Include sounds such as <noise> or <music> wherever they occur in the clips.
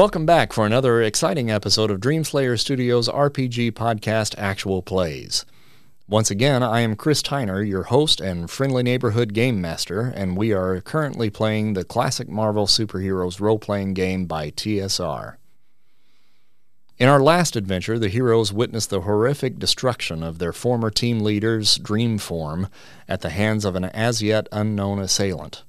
Welcome back for another exciting episode of Dreamslayer Studios RPG podcast Actual Plays. Once again, I am Chris Tyner, your host and friendly neighborhood game master, and we are currently playing the classic Marvel Superheroes role playing game by TSR. In our last adventure, the heroes witnessed the horrific destruction of their former team leader's dream form at the hands of an as yet unknown assailant.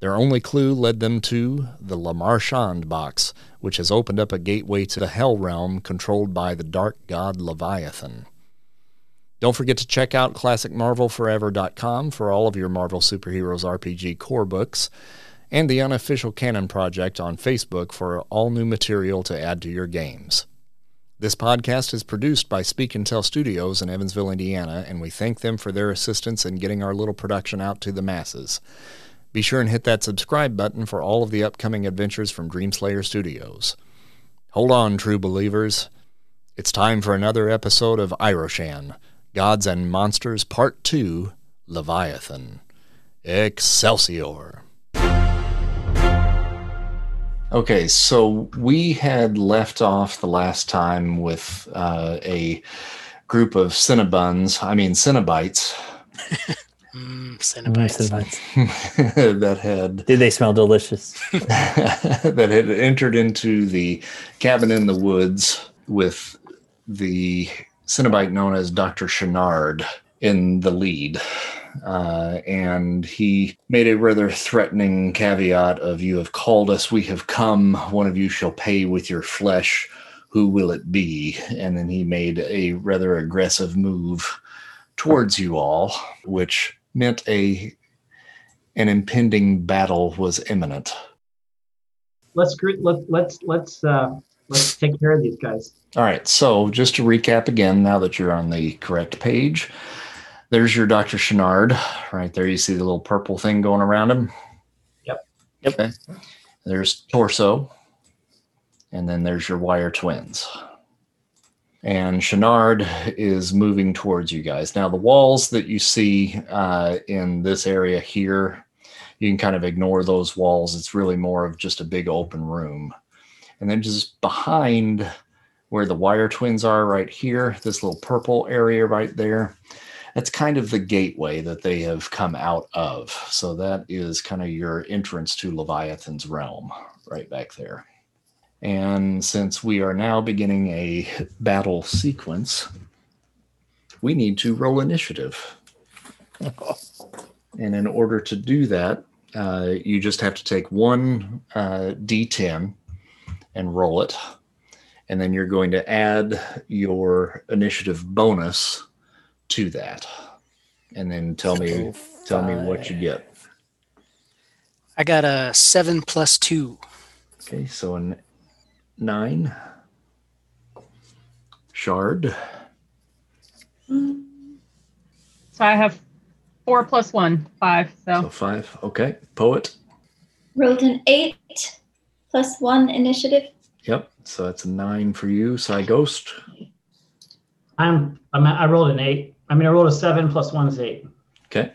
Their only clue led them to the Lemarchand box, which has opened up a gateway to the Hell Realm controlled by the dark god Leviathan. Don't forget to check out ClassicMarvelForever.com for all of your Marvel Superheroes RPG core books, and the Unofficial Canon Project on Facebook for all new material to add to your games. This podcast is produced by Speak and Tell Studios in Evansville, Indiana, and we thank them for their assistance in getting our little production out to the masses. Be sure and hit that subscribe button for all of the upcoming adventures from Dreamslayer Studios. Hold on, true believers. It's time for another episode of Iroshan, Gods and Monsters Part 2, Leviathan. Excelsior. Okay, so we had left off the last time with uh, a group of Cinnabuns, I mean Cinnabites, <laughs> Mm, Mm, Cenobites. Cenobites. that had Did they smell delicious? <laughs> <laughs> that had entered into the cabin in the woods with the Cenobite known as Dr. Channard in the lead. Uh, and he made a rather threatening caveat of you have called us we have come one of you shall pay with your flesh who will it be and then he made a rather aggressive move towards you all which meant a an impending battle was imminent let's gr- let, let's let's uh let's take care of these guys All right, so just to recap again, now that you're on the correct page, there's your Dr. Channard. Right there, you see the little purple thing going around him. Yep. Yep. Okay. There's Torso, and then there's your Wire Twins. And Channard is moving towards you guys. Now, the walls that you see uh, in this area here, you can kind of ignore those walls. It's really more of just a big open room. And then just behind where the wire twins are right here, this little purple area right there. That's kind of the gateway that they have come out of. So that is kind of your entrance to Leviathan's realm right back there. And since we are now beginning a battle sequence, we need to roll initiative. <laughs> And in order to do that, uh, you just have to take one uh, d10 and roll it and then you're going to add your initiative bonus to that and then tell me tell me what you get I got a seven plus two. okay so an nine shard So I have four plus one, five. so So five okay poet Rolled an eight plus one initiative. yep so that's a nine for you Psy Ghost. i'm, I'm i rolled an eight i mean i rolled a seven plus one is eight okay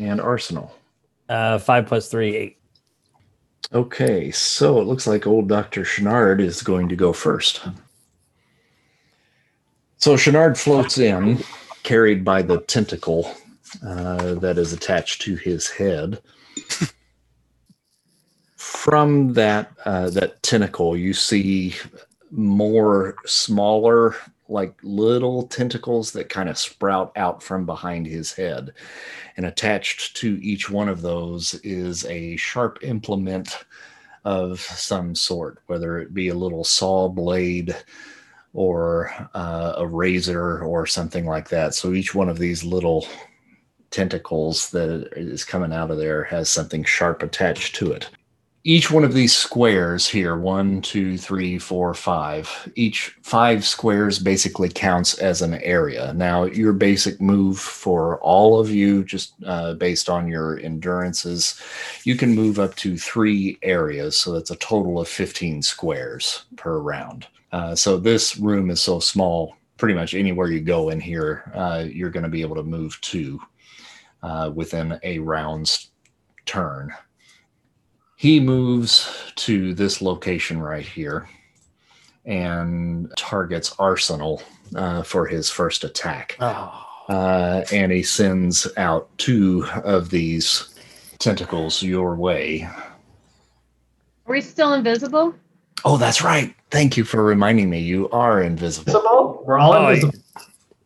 and arsenal Uh, five plus three, eight. Okay, so it looks like old Dr. Channard is going to go first. So Channard floats in, carried by the tentacle uh, that is attached to his head. From that uh, that tentacle, you see more smaller, like little tentacles that kind of sprout out from behind his head and attached to each one of those is a sharp implement of some sort, whether it be a little saw blade or uh, a razor or something like that. So each one of these little tentacles that is coming out of there has something sharp attached to it. Each one of these squares here, one, two, three, four, five, each five squares basically counts as an area. Now, your basic move for all of you, just uh, based on your endurances, you can move up to three areas. So that's a total of 15 squares per round. Uh, so this room is so small, pretty much anywhere you go in here, uh, you're going to be able to move to uh, within a round's turn. He moves to this location right here and targets Arsenal uh, for his first attack. Oh. Uh, and he sends out two of these tentacles your way. Are we still invisible? Oh, that's right. Thank you for reminding me. You are invisible. Invisible? We're all Oh, invisible.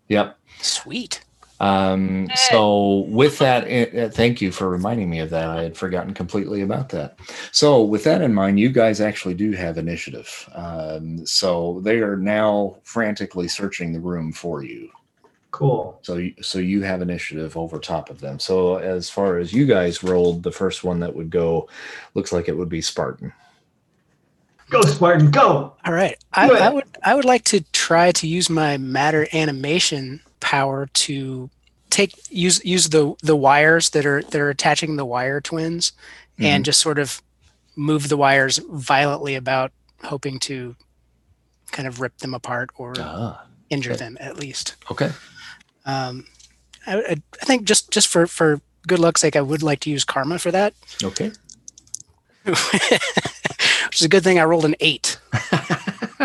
Yep. Sweet. Um, so with that, uh, thank you for reminding me of that. I had forgotten completely about that. So with that in mind, you guys actually do have initiative. Um, so they are now frantically searching the room for you. Cool. So, so you have initiative over top of them. So as far as you guys rolled, the first one that would go looks like it would be Spartan. Go, Spartan, go. All right. I, I would I would like to try to use my matter animation power to take use use the the wires that are that are attaching the wire twins and just sort of move the wires violently about hoping to kind of rip them apart or Ah, injure okay. them at least. okay. Um, I, I I think just just for for good luck's sake, I would like to use karma for that, Okay. <laughs> which is a good thing I rolled an eight. <laughs>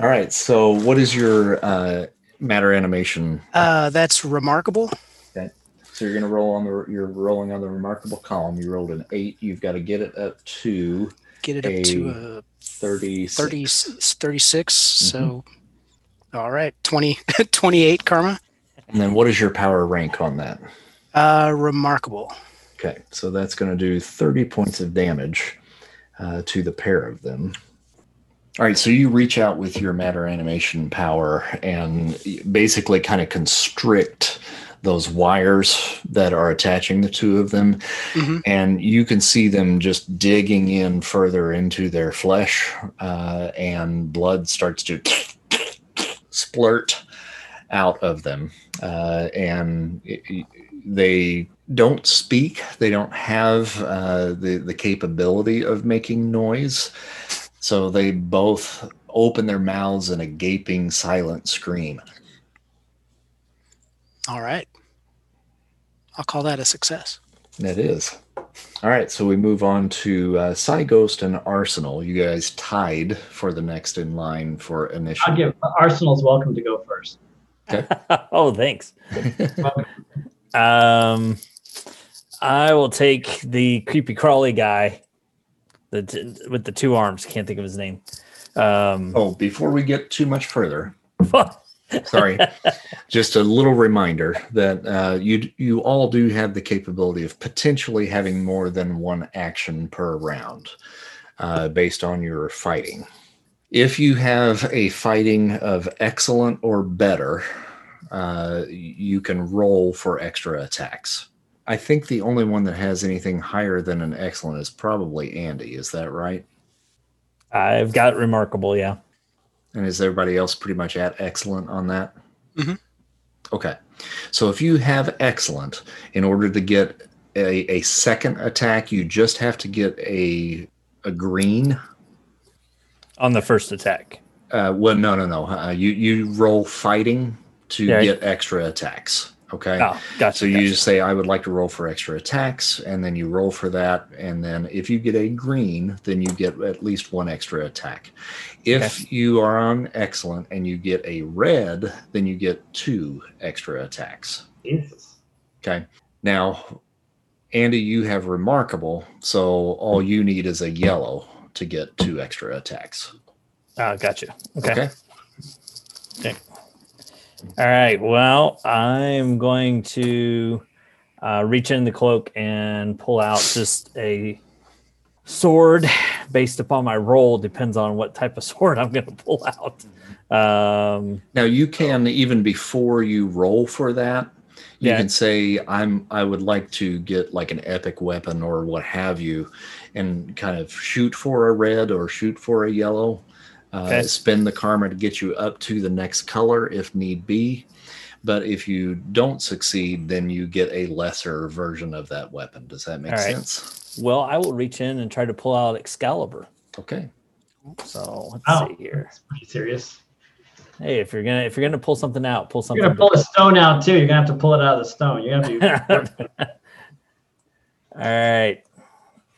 All right. So what is your uh, matter animation Uh, that's remarkable. Okay. So you're gonna roll on the you're rolling on the remarkable column. You rolled an eight. You've got to get it up to Get it up to A a 30. 30, 36. So, all right, 20, <laughs> 28 karma. And then what is your power rank on that? Uh, remarkable. Okay, so that's going to do 30 points of damage uh, to the pair of them. All right, so you reach out with your matter animation power and basically kind of constrict those wires that are attaching the two of them. Mhm. And you can see them just digging in further into their flesh, uh, and blood starts to splurt out of them. Uh, and it- they don't speak. They don't have uh, the the capability of making noise. So they both open their mouths in a gaping, silent scream. All right. I'll call that a success. That is. All right, so we move on to uh, Psy Ghost and Arsenal. You guys tied for the next in line for initial. I'll initiative. give Arsenal's welcome to go first. <laughs> oh, thanks. <laughs> Um, I will take the creepy crawly guy, the t- with the two arms. Can't think of his name. Um, oh, before we get too much further, sorry, <laughs> just a little reminder that uh, you you all do have the capability of potentially having more than one action per round, uh, based on your fighting. If you have a fighting of excellent or better, uh, you can roll for extra attacks. I think the only one that has anything higher than an excellent is probably Andy. Is that right? I've got remarkable. Yeah. And is everybody else pretty much at excellent on that? Mhm. Okay. So if you have excellent, in order to get a, a second attack, you just have to get a a green. On the first attack. Uh, well, no, no, no. Uh, you you roll fighting to Yeah. get extra attacks. Okay. Oh, gotcha. So you gotcha. just say, I would like to roll for extra attacks, and then you roll for that. And then if you get a green, then you get at least one extra attack. If you are on excellent and you get a red, then you get two extra attacks. Jesus. Okay. Now, Andy, you have remarkable. So all you need is a yellow to get two extra attacks. Oh, gotcha. Okay. Okay. All right. Well, I'm going to uh, reach in the cloak and pull out just a sword based upon my roll. Depends on what type of <laughs> sword I'm going to pull out. Um, Now you can even before you roll for that, you Yeah. can say I'm I would like to get like an epic weapon or what have you, and kind of shoot for a red or shoot for a yellow. Uh, Okay. Spend the karma to get you up to the next color if need be. But if you don't succeed, then you get a lesser version of that weapon. Does that make All right. sense? well, I will reach in and try to pull out Excalibur. Okay. So let's Oh, see here. that's pretty serious. Hey, if you're gonna if you're gonna pull something out, pull something. You're gonna pull a stone out too. You're gonna have to pull it out of the stone. You're have to. All right.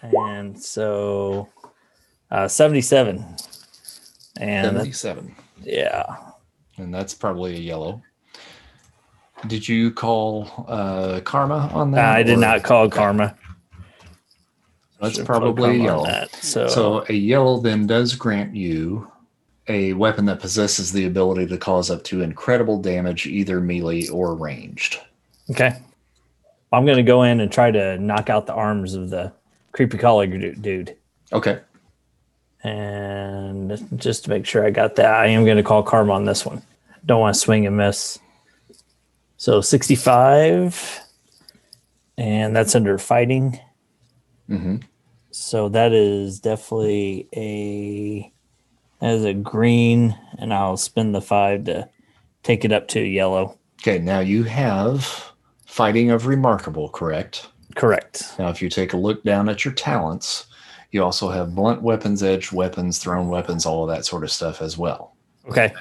And so uh, 77. And that's, 77. yeah. And that's probably a yellow. Did you call uh, Karma on that? I did or- not call Karma. That's Should've probably yellow. that, So, So a yellow then does grant you a weapon that possesses the ability to cause up to incredible damage, either melee or ranged. okay. I'm going to go in and try to knock out the arms of the creepy collar dude. Okay. And just to make sure I got that, I am going to call Karma on this one. Don't want to swing and miss. So 65. And that's under fighting. hmm So that is definitely a as a green, and I'll spend the five to take it up to yellow. Okay. Now you have fighting of remarkable, correct? Correct. Now, if you take a look down at your talents, you also have blunt weapons, edged weapons, thrown weapons, all of that sort of stuff as well. Okay.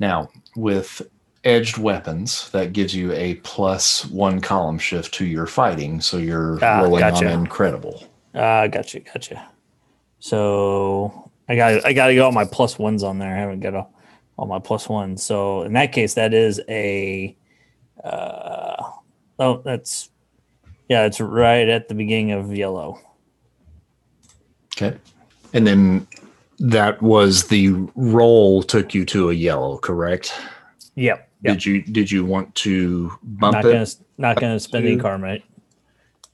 Now, with edged weapons, that gives you a plus one column shift to your fighting. So you're Ah, rolling gotcha. on incredible. Uh gotcha, gotcha. So I got I got to get all my plus ones on there. I haven't got all, all my plus ones. So in that case, that is a uh oh that's yeah, it's right at the beginning of yellow. Okay. And then that was the roll took you to a yellow, correct? Yep. Yep. Did you did you want to bump Not it? gonna not gonna spend any to- karma.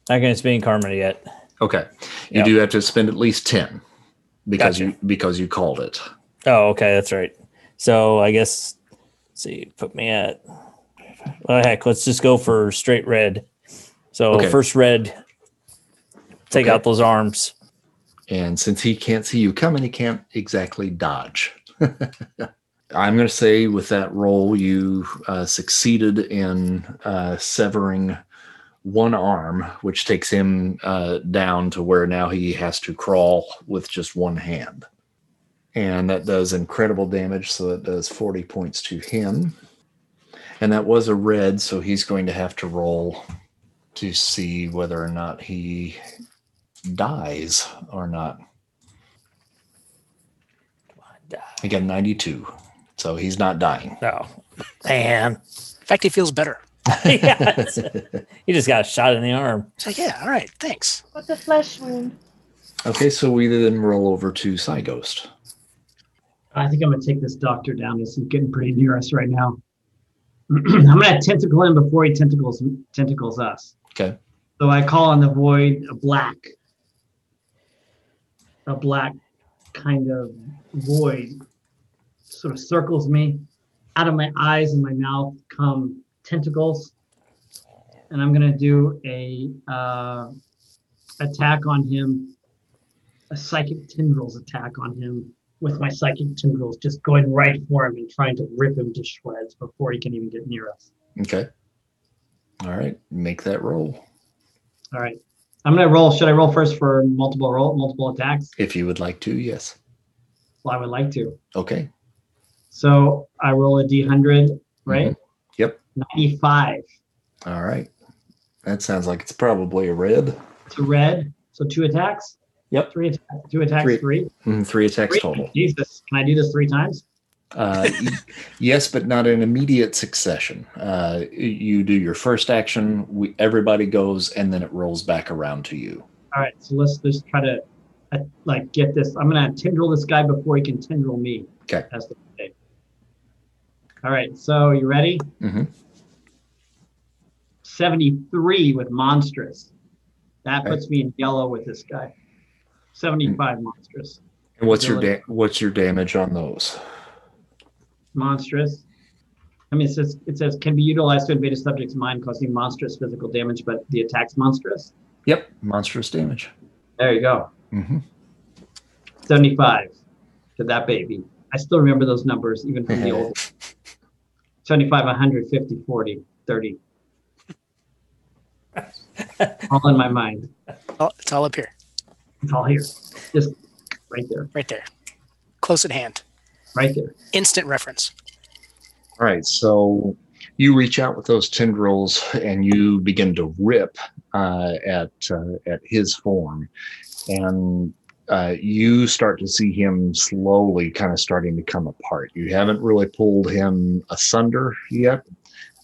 Not gonna spend any karma yet. Okay. You Yep. do have to spend at least 10 because Gotcha. you because you called it. Oh, okay, that's right. So I guess let's see, put me at well heck, let's just go for straight red. So Okay. first red, take Okay. out those arms. And since he can't see you coming, he can't exactly dodge. <laughs> I'm going to say with that roll, you uh, succeeded in uh, severing one arm, which takes him uh, down to where now he has to crawl with just one hand. And that does incredible damage. So that does 40 points to him. And that was a red. So he's going to have to roll to see whether or not he dies or not. He got 92. So he's not dying. No, man. In fact, he feels better. <laughs> yeah, he just got a shot in the arm. It's like, yeah, all right, thanks. What's a flesh wound? Okay, so we then roll over to Psy Ghost. I think I'm gonna take this doctor down. As he's getting pretty near us right now. <clears throat> I'm gonna tentacle him before he tentacles tentacles us. Okay. So I call on the void a black, a black kind of void, sort of circles me. Out of my eyes and my mouth come tentacles, and I'm gonna do a uh, attack on him, a psychic tendrils attack on him with my psychic tendrils, just going right for him and trying to rip him to shreds before he can even get near us. Okay. All right, make that roll All right. I'm gonna roll. Should I roll first for multiple roll, multiple attacks? if you would like to. Yes. Well, I would like to. Okay. So I roll a d100, right? Yep. 95 All right. That sounds like it's probably a red. to red. So two attacks. Yep. Three attacks. Two attacks. Three. Three. Mm, three attacks Three? total. Jesus. Can I do this three times? Uh, yes, but not in immediate succession. Uh, you do your first action, we, everybody goes, and then it rolls back around to you. All right. So let's just try to uh, like get this. I'm gonna tendril this guy before he can tendril me. Okay. That's the mistake. All right. So you ready? Mm-hmm. 73 with monstrous. That puts me in yellow with this guy. 75 monstrous. And what's your da- what's your damage on those? Monstrous. I mean, it says it says can be utilized to invade a subject's mind, causing monstrous physical damage, but the attack's monstrous. Yep, monstrous damage. There you go. hmm 75 to that baby. I still remember those numbers even from the <laughs> old 75, 100, 50, 40, 30. all in my mind. Oh, it's all up here, It's all here. Just right there. right there, close at hand, Right there. instant reference. All right, so you reach out with those tendrils and you begin to rip uh, at uh, at his form, and uh, you start to see him slowly kind of starting to come apart. You haven't really pulled him asunder yet,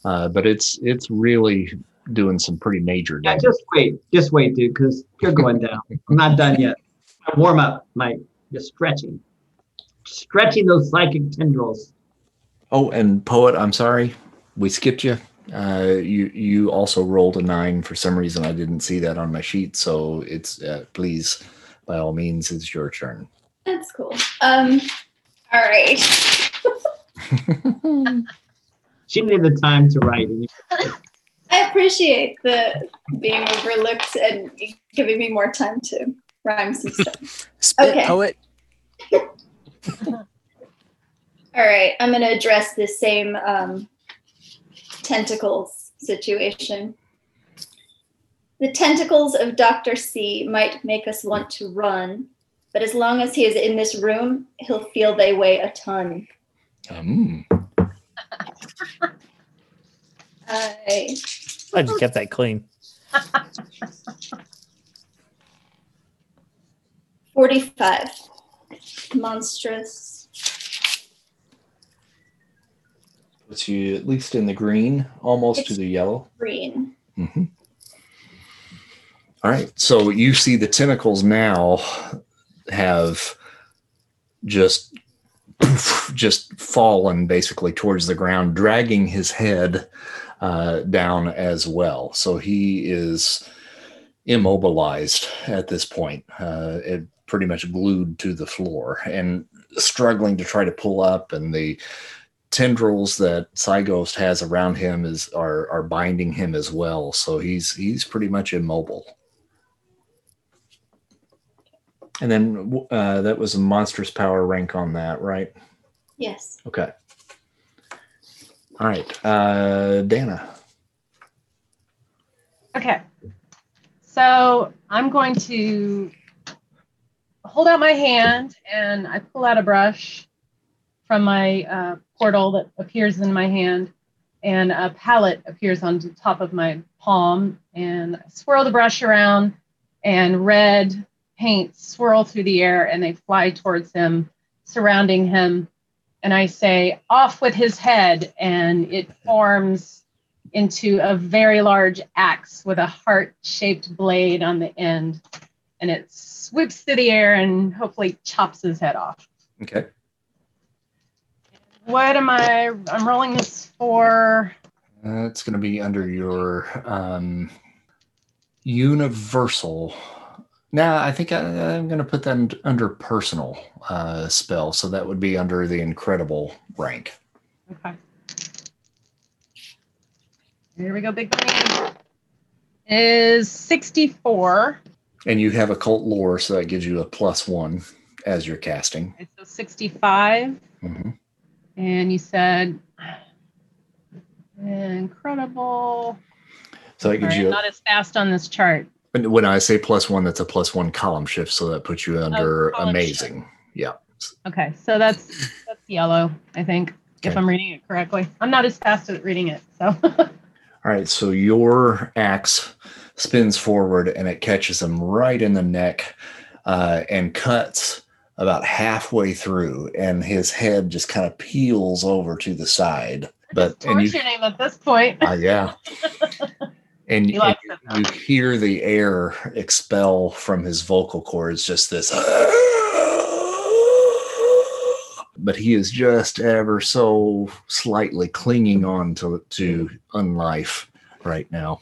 uh, but it's it's really doing some pretty major Yeah, just wait. Just wait, dude, because you're going down. I'm not done yet. Warm up, Mike. Just stretching. Stretching those psychic tendrils. Oh, and poet, I'm sorry, we skipped you. Uh, you you also rolled a nine for some reason. I didn't see that on my sheet, so it's uh, please, by all means, it's your turn. That's cool. Um, all right. <laughs> She needed the time to write. <laughs> I appreciate the being overlooked and giving me more time to rhyme some stuff. Spit Okay. poet. All right, I'm going to address this same um, tentacles situation. The tentacles of Dr. C might make us want to run, but as long as he is in this room, he'll feel they weigh a ton. Um, I Glad you kept that clean. <laughs> 45. Monstrous. puts you at least in the green, almost to the yellow. Green. hmm All right. So you see the tentacles now have just <clears throat> just fallen basically towards the ground, dragging his head uh, down as well. So he is immobilized at this point, uh, it pretty much glued to the floor and struggling to try to pull up, and the tendrils that Psy Ghost has around him is are are binding him as well. So he's he's pretty much immobile. And then uh, that was a monstrous power rank on that, right? Yes. Okay. All right, uh, Dana. Okay. So I'm going to hold out my hand and I pull out a brush from my uh, portal that appears in my hand, and a palette appears on the top of my palm. And I swirl the brush around, and red paint swirl through the air, and they fly towards him, surrounding him. And I say, "Off with his head!" And it forms into a very large axe with a heart-shaped blade on the end, and it swoops through the air and hopefully chops his head off. Okay. What am I? I'm rolling this for. Uh, it's going to be under your um, universal. Now, I think I, I'm going to put that under personal uh, spell. So that would be under the incredible rank. Okay. Here we go. Big green is 64. And you have occult lore, so that gives you a plus one as you're casting. It's a 65, hmm and you said incredible. So that gives Sorry, you. I'm not as fast on this chart. And when I say plus one, that's a plus one column shift, so that puts you under column amazing. Yeah. Okay, so that's that's yellow, I think, if I'm reading it correctly. I'm not as fast at reading it, so <laughs> All right. So your axe spins forward and it catches him right in the neck uh, and cuts about halfway through, and his head just kind of peels over to the side. But and you, name at this point. uh, yeah. <laughs> And, He and likes you hear the air expel from his vocal cords, just this. But he is just ever so slightly clinging on to to unlife right now.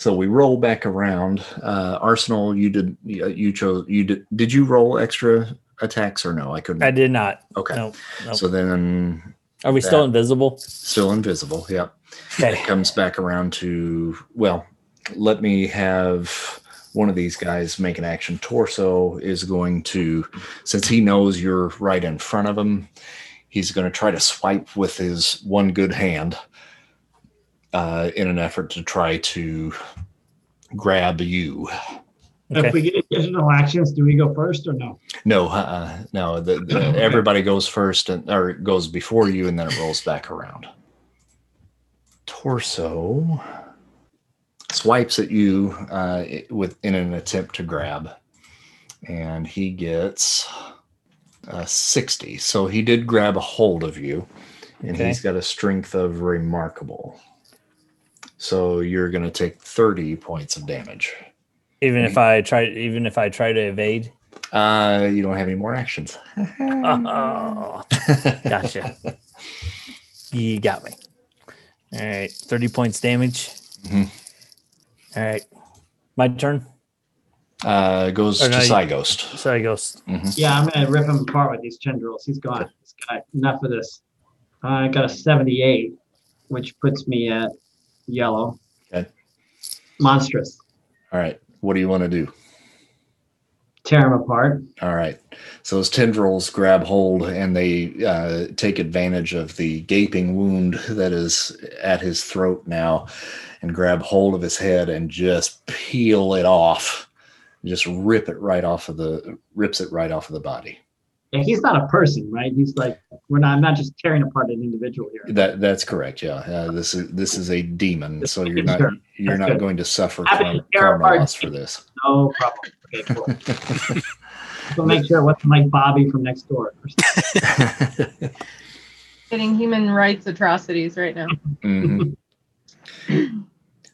So we roll back around. Uh, Arsenal, you did you you chose you did did you roll extra attacks or no? I couldn't. I did not. okay. No. no. So then Are we still invisible? still invisible. Yep. Okay. It comes back around to well, let me have one of these guys make an action. Torso is going to, since he knows you're right in front of him, he's going to try to swipe with his one good hand uh, in an effort to try to grab you. If we get additional actions, do we go first or no? No, uh, no. The, the, everybody goes first, and or goes before you, and then it rolls back around. Torso swipes at you uh, with in an attempt to grab, and he gets uh, sixty. So he did grab a hold of you, and Okay. he's got a strength of remarkable. So you're going to take thirty points of damage. Even if I try, even if I try to evade. Uh, you don't have any more actions. Oh, <laughs> <laughs> gotcha. you got me. All right, thirty points damage. Mhm. All right, my turn. Uh, goes Or to no, you- Psy Ghost. So I goes. Yeah, I'm gonna rip him apart with these tendrils. He's gone. He's got enough of this. I got a 78, which puts me at yellow. Okay. Monstrous. All right. What do you want to do? Tear him apart. All right. So those tendrils grab hold and they uh, take advantage of the gaping wound that is at his throat now and grab hold of his head and just peel it off. Just rip it right off of the rips it right off of the body. Yeah, he's not a person, right? He's like we're not. I'm not just tearing apart an individual here. That that's correct. Yeah. Uh, this is this is a demon, so you're not Sure. you're That's not good. going to suffer Happy karma, to tear karma apart loss for this. No problem. Okay, cool. <laughs> so make sure what's wasn't Bobby from next door. <laughs> Getting human rights atrocities right now. Mhm.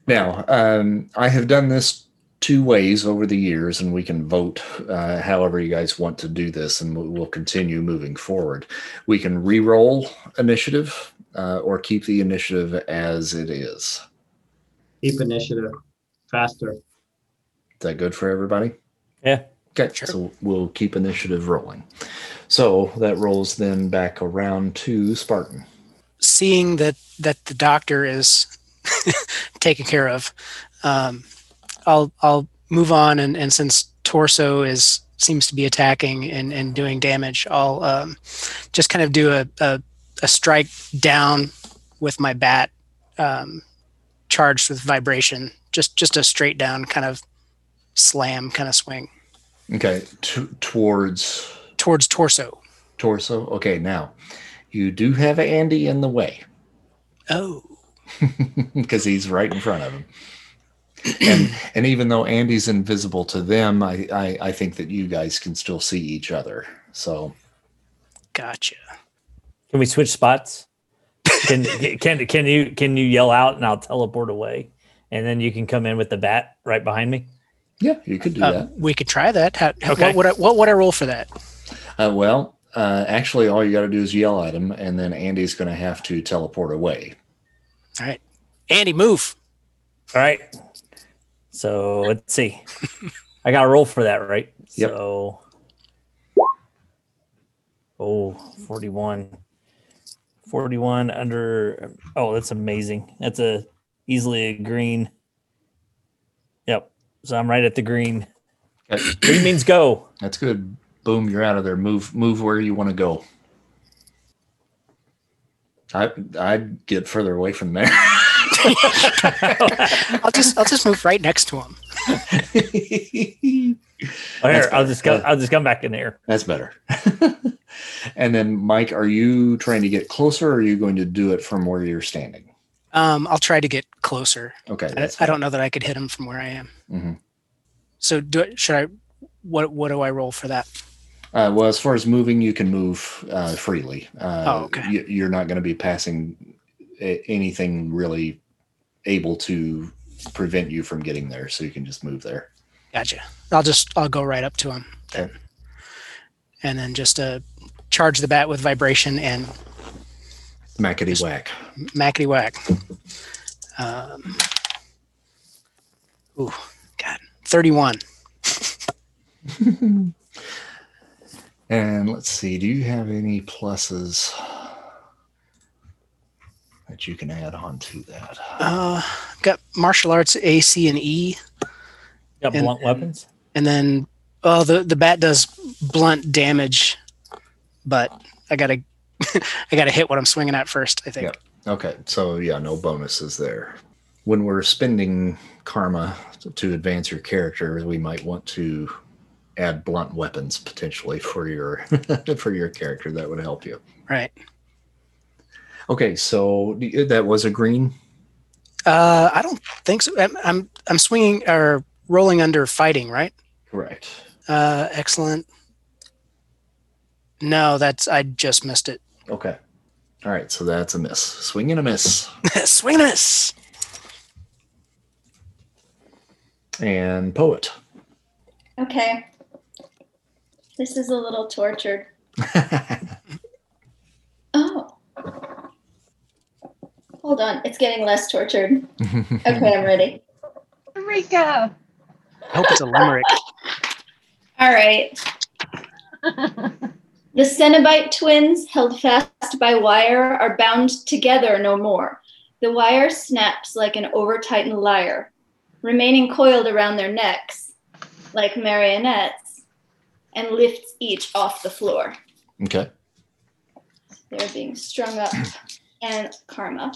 now, um, I have done this two ways over the years, and we can vote uh, however you guys want to do this, and we'll, we'll continue moving forward. We can re-roll initiative uh, or keep the initiative as it is. Keep initiative faster. Is that good for everybody? Yeah. Okay, so we'll keep initiative rolling. So that rolls then back around to Spartan. seeing that that the doctor is <laughs> taken care of, um, I'll I'll move on and, and since torso is seems to be attacking and, and doing damage, I'll um, just kind of do a, a, a strike down with my bat, um, charged with vibration. Just just a straight down kind of slam kind of swing Okay, t- towards towards torso. torso. Okay, now you do have Andy in the way. Oh, <laughs> because he's right in front of him. And and even though Andy's invisible to them, I, I I think that you guys can still see each other. So gotcha. Can we switch spots? Can <laughs> can can you can you yell out and I'll teleport away, and then you can come in with the bat right behind me? yeah, you could do Uh, that. we could try that. How, how- Okay. What would I, what would I roll for that? Uh, well, uh, actually, all you got to do is yell at him, and then Andy's going to have to teleport away. All right, Andy, move. All right. So let's see. I got a roll for that, right? Yep. So, oh, 41. 41 under. Oh, that's amazing. That's a easily a green. Yep. So I'm right at the green. Green means go. that's good. Boom, you're out of there. Move move where you want to go. I I'd get further away from there. <laughs> <laughs> I'll just I'll just move right next to him. <laughs> Oh, here, I'll just go. Uh, I'll just come back in there. That's better. <laughs> and then, Mike, are you trying to get closer, or are you going to do it from where you're standing? Um, I'll try to get closer. Okay, I, I don't know that I could hit him from where I am. hmm So do I, should I? What what do I roll for that? Uh, well, as far as moving, you can move uh, freely. Uh, Oh, okay. you, you're not going to be passing anything really able to prevent you from getting there, so you can just move there. Gotcha. I'll just I'll go right up to him, Okay. and then just uh, charge the bat with vibration and Mackety whack. mackety whack. Um, ooh, God, thirty-one. <laughs> And let's see, do you have any pluses that you can add on to that? Uh, got martial arts A, C, and E. Got And- blunt weapons. and then oh the the bat does blunt damage but i gotta <laughs> i gotta hit what i'm swinging at first i think Yep. Okay, so yeah, no bonuses there. When we're spending karma to advance your character, we might want to add blunt weapons potentially for your <laughs> for your character. That would help you. Right. Okay, so that was a green. Uh, I don't think so. I'm, I'm I'm swinging or rolling under fighting, right? Correct. Uh, excellent. No, that's I just missed it. Okay. All right, so that's a miss. Swing and a miss. <laughs> Swing and a miss. And poet. Okay. This is a little tortured. <laughs> Oh. Hold on. It's getting less tortured. Okay, I'm ready. Eureka! I hope it's a limerick. All right. The Cenobite twins, held fast by wire, are bound together no more. The wire snaps like an over-tightened lyre, remaining coiled around their necks like marionettes, and lifts each off the floor. okay. They're being strung up. <clears throat> And karma.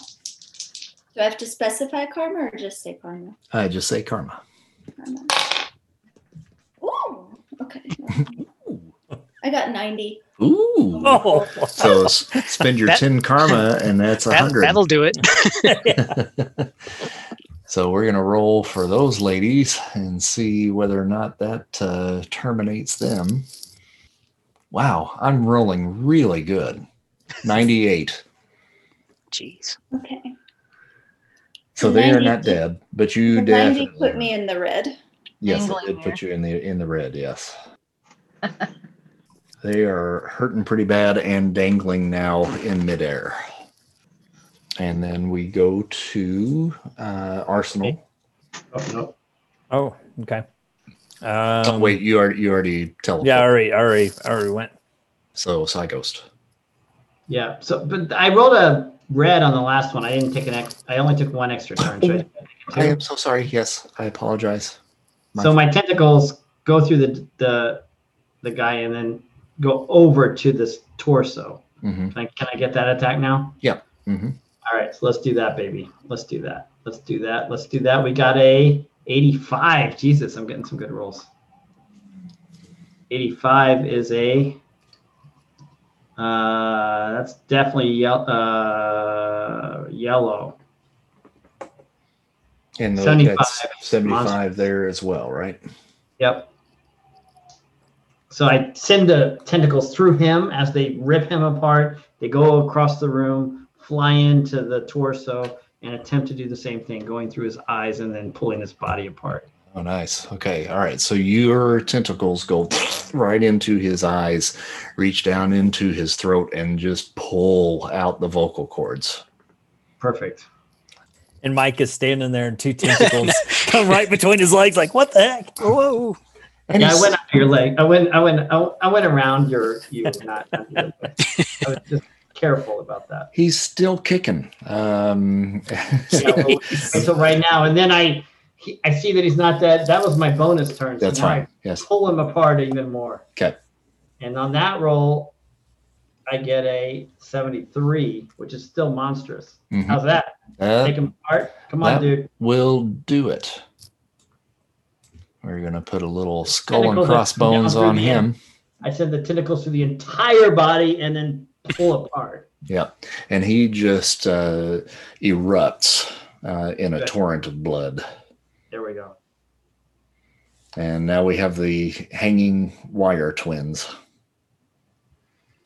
Do I have to specify karma or just say karma? I just say karma. Karma. Ooh, okay. <laughs> I got 90. Ooh. Oh, So spend your That- 10 karma and that's a That, 100. that'll do it. <laughs> so we're going to roll for those ladies and see whether or not that uh, terminates them. Wow, I'm rolling really good. 98. Jeez. Okay. So they are not dead, but you The 90 definitely put me in the red. Yes, it did put you in the in the red. Yes, <laughs> they are hurting pretty bad and dangling now in midair. And then we go to uh, Arsenal. Oh, no. oh, okay. Um, oh, wait, you already you already teleported. Yeah, I already, I already, I already went. So Psyghost. Yeah. So, but I rolled a red on the last one. I didn't take an ex. I only took one extra turn. Should I, I am so sorry. Yes, I apologize. My So my tentacles go through the the the guy and then go over to this torso. hmm Can I, can I get that attack now? hmm All right, so let's do that, baby. Let's do that. Let's do that. Let's do that. We got a 85. Jesus, I'm getting some good rolls. 85 is a. Uh, that's definitely yellow. Uh, yellow. And the, 75. that's seventy-five Monster. there as well, right? Yep. So I send the tentacles through him as they rip him apart. They go across the room, fly into the torso, and attempt to do the same thing, going through his eyes and then pulling his body apart. Oh, nice. Okay. All right. So your tentacles go <laughs> right into his eyes, reach down into his throat, and just pull out the vocal cords. Perfect. And Mike is standing there, and two <laughs> tentacles come right between his legs. Like, what the heck? Whoa. And yeah, I went up your leg. I went. I went. I, I went around your you, not. under your leg. I was just careful about that. he's still kicking. Um, Yeah, well, <laughs> so right now, and then I, he, I see that he's not dead. That was my bonus turn. So that's fine. Yes. pull him apart even more. Okay. And on that roll, I get a 73, which is still monstrous. Mhm. How's that? That Take him apart? Come on, dude. will do it. We're going to put a little skull and Tentacles crossbones on him. I send the tentacles through the entire body and then pull apart. Yeah. And he just uh, erupts uh, in a torrent of blood. There we go. And now we have the hanging wire twins,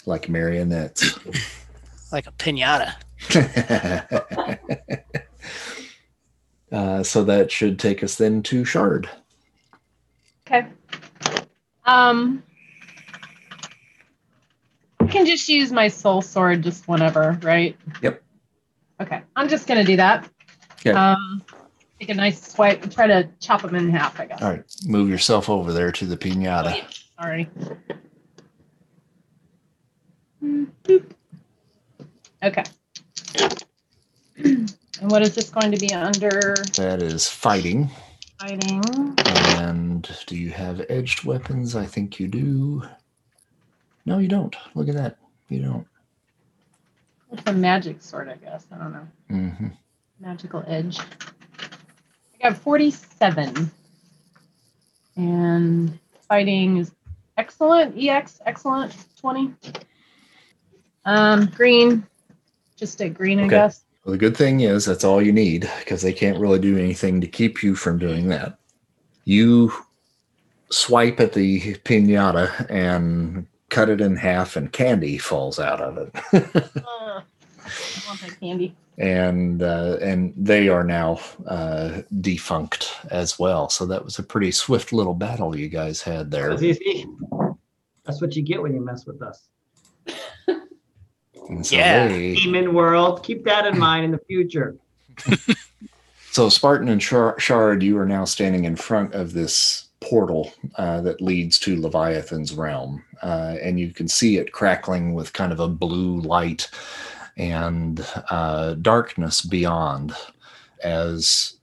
like marionettes. <laughs> Like a pinata. <laughs> uh, so that should take us then to Shard. Okay. Um, I can just use my soul sword just whenever, right? Yep. Okay, I'm just gonna do that. Okay. Um, take a nice swipe and try to chop them in half. I guess. All right, move yourself over there to the pinata. Sorry. Mm, boop. Okay. And what is this going to be under That is fighting. fighting? And do you have edged weapons? I think you do. No, you don't. Look at that. You don't. It's a magic sword, I guess. I don't know. Mm-hmm. Magical edge. I got 47. And fighting is excellent. EX, excellent. 20. Um, green, just a green, I Okay. guess. Well, the good thing is that's all you need because they can't really do anything to keep you from doing that. You swipe at the pinata and cut it in half, and candy falls out of it. <laughs> Uh, I candy. and uh, and they are now uh, defunct as well. So that was a pretty swift little battle you guys had there. That's easy. That's what you get when you mess with us. <laughs> So Yeah. they- Demon world. Keep that in mind in the future. <laughs> So Spartan and Shard, you are now standing in front of this portal uh, that leads to Leviathan's realm, uh, and you can see it crackling with kind of a blue light and uh, darkness beyond, as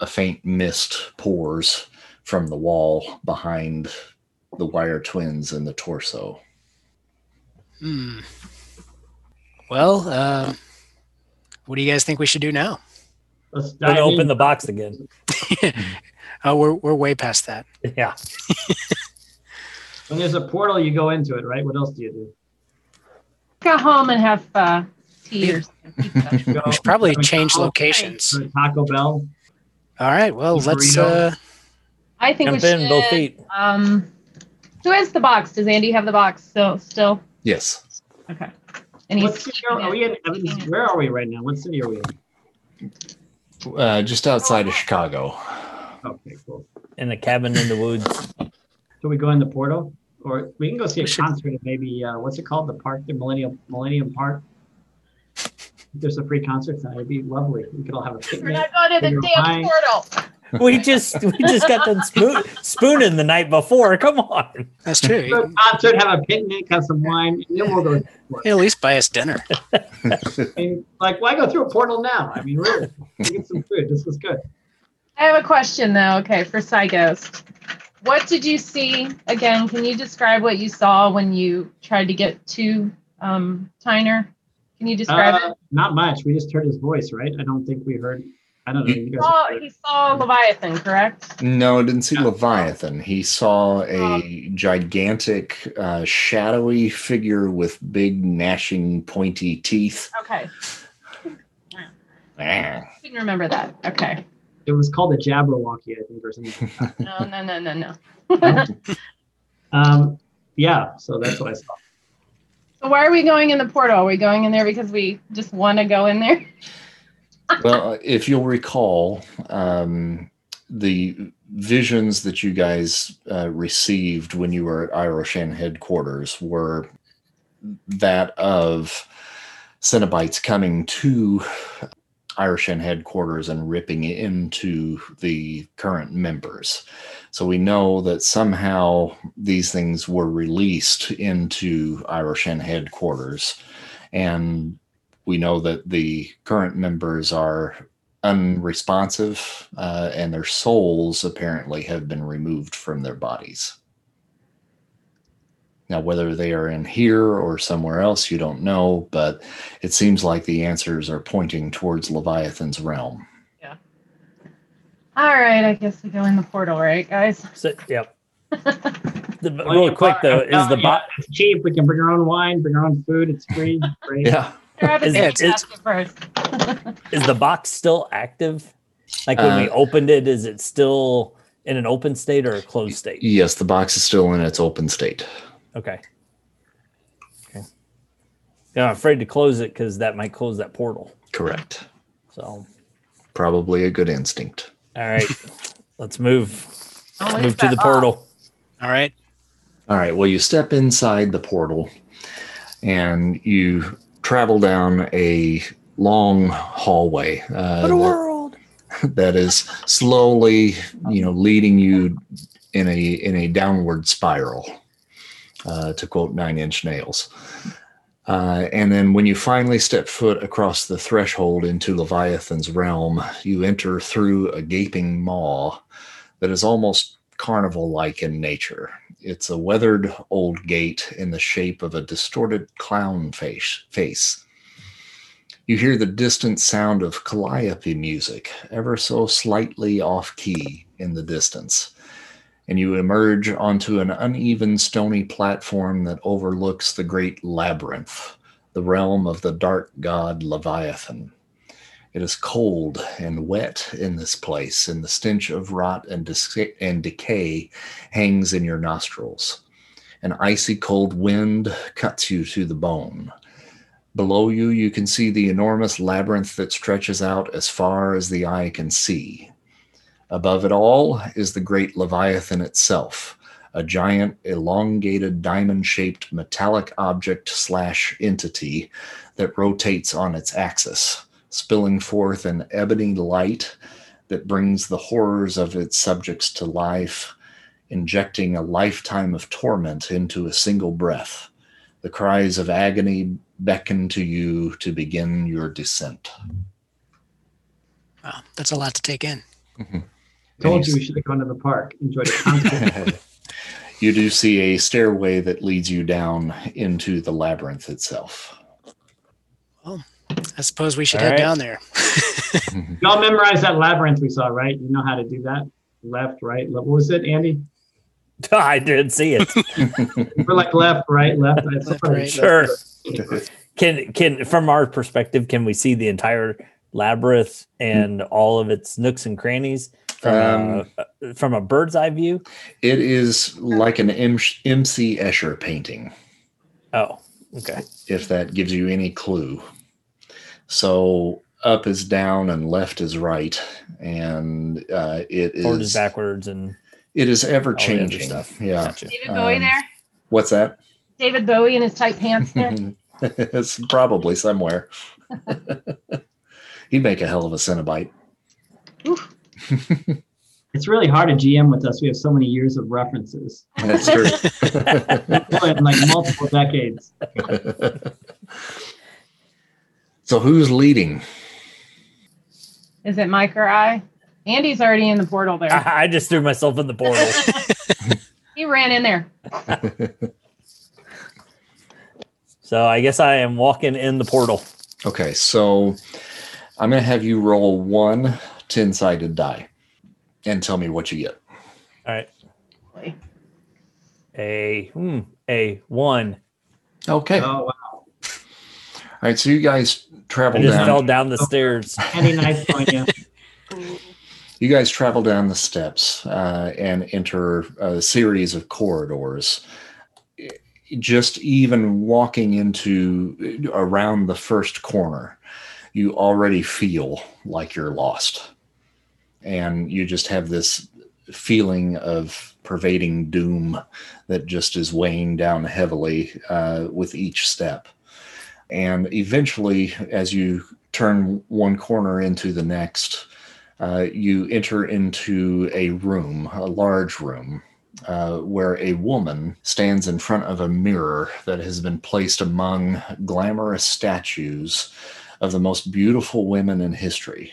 a faint mist pours from the wall behind the wire twins and the torso. Hmm. Well, uh, what do you guys think we should do now? Let's Don't dive open in. the box again. <laughs> Oh, we're we're way past that. Yeah. <laughs> When there's a portal, you go into it, right? What else do you do? Go home and have uh, tea or pizza. Go- <laughs> We should probably change locations. Taco Bell. All right. Well, let's. Uh, I think we Jump in should. both feet. Um, who has the box? Does Andy have the box still? Still? Yes. Okay. And he's What city are, are we in? Evans? Where are we right now? What city are we in? Uh, just outside of Chicago. Okay, cool. In a cabin in the woods. So we go in the portal, or we can go see a should- concert at maybe uh, what's it called? The park, the Millennium Millennium Park. If There's a free concert tonight. It'd be lovely. We could all have a We're picnic. not going to the damn fine. portal. We just we just got done spoon, spooning the night before. Come on. that's true. Go to concert, have a picnic, have some wine, and then we'll go. At least buy us dinner. <laughs> I mean, like, why go through a portal now? I mean, really, get some food. This was good. I have a question though. Okay, for Psy Ghost. What did you see again? Can you describe what you saw when you tried to get to um, Tyner? Can you describe Uh, it? not much. We just heard his voice, right? I don't think we heard. I don't know. You guys Oh, he saw Leviathan, correct? No, I didn't see Leviathan. He saw a gigantic, uh, shadowy figure with big, gnashing, pointy teeth. Okay, <laughs> I didn't remember that. Okay, It was called the Jabberwocky, I think, or something. no, no, no, no, no. <laughs> um, yeah, so that's what I saw. So why are we going in the portal? Are we going in there because we just want to go in there? <laughs> well, if you'll recall, um, the visions that you guys uh, received when you were at Iroshan headquarters were that of Cenobites coming to Iroshan headquarters and ripping into the current members. So we know that somehow these things were released into Iroshan headquarters. And we know that the current members are unresponsive uh, and their souls apparently have been removed from their bodies. Now, whether they are in here or somewhere else, you don't know, but it seems like the answers are pointing towards Leviathan's realm. Yeah. All right, I guess we go in the portal, right, guys? So, yep. <laughs> The, Well, real quick buy- though, I'm is the you, box It's cheap. We can bring our own wine, bring our own food. It's free. <laughs> Great. Yeah. Grab Is- it is- first. <laughs> is the box still active? Like when we Uh, opened it, is it still in an open state or a closed state? Yes, the box is still in its open state. Okay. Okay. Yeah, I'm afraid to close it because that might close that portal. Correct. So, Probably a good instinct. all right, let's move. Don't Let's move to the that portal. All right. All right. Well, you step inside the portal and you travel down a long hallway. Uh, that- world. <laughs> that is slowly, you know, leading you in a in a downward spiral, uh, to quote Nine Inch Nails. Uh, and then when you finally step foot across the threshold into Leviathan's realm, you enter through a gaping maw that is almost carnival-like in nature. It's a weathered old gate in the shape of a distorted clown face. face. You hear the distant sound of calliope music, ever so slightly off key in the distance. And you emerge onto an uneven stony platform that overlooks the great labyrinth, the realm of the dark god Leviathan. It is cold and wet in this place, and the stench of rot and, and decay hangs in your nostrils. An icy cold wind cuts you to the bone. Below you, you can see the enormous labyrinth that stretches out as far as the eye can see. Above it all is the great Leviathan itself, a giant, elongated, diamond shaped metallic object slash entity that rotates on its axis, spilling forth an ebony light that brings the horrors of its subjects to life, injecting a lifetime of torment into a single breath. The cries of agony beckon to you to begin your descent. Wow, that's a lot to take in. Mm-hmm. Told you we should have gone to the park. Enjoyed the concert. <laughs> you do see a stairway that leads you down into the labyrinth itself. Well, I suppose we should All head right. down there. <laughs> <laughs> Y'all memorize that labyrinth we saw, right? You know how to do that? Left, right. What was it, Andy? I didn't see it. We're like left, right, left, right. Left, right. Sure. Can can from our perspective, can we see the entire labyrinth and hmm. all of its nooks and crannies from a, from a bird's eye view? It is like an M- MC Escher painting, Oh, okay. if that gives you any clue. So up is down and left is right, and uh, it Forward is is backwards and it is ever all the other changing. stuff. Yeah. Gotcha. David Bowie Um, there. What's that? David Bowie in his tight pants there. <laughs> it's probably somewhere. <laughs> <laughs> He'd make a hell of a Cenobite. <laughs> It's really hard to GM with us. We have so many years of references, That's true. <laughs> in like multiple decades. <laughs> so who's leading? Is it Mike or I? Andy's already in the portal there. I, I just threw myself in the portal. he ran in there. so I guess I am walking in the portal. Okay, so I'm going to have you roll one 10 sided die and tell me what you get. All right. A hmm, a one. Okay. Oh, wow. right, so you guys travel I travel just down. fell down the stairs. <laughs> Andy, nice on you. <laughs> You guys travel down the steps uh, and enter a series of corridors. Just even walking into around the first corner, you already feel like you're lost. And you just have this feeling of pervading doom that just is weighing down heavily uh, with each step. And eventually, as you turn one corner into the next, uh, you enter into a room, a large room, uh, where a woman stands in front of a mirror that has been placed among glamorous statues of the most beautiful women in history.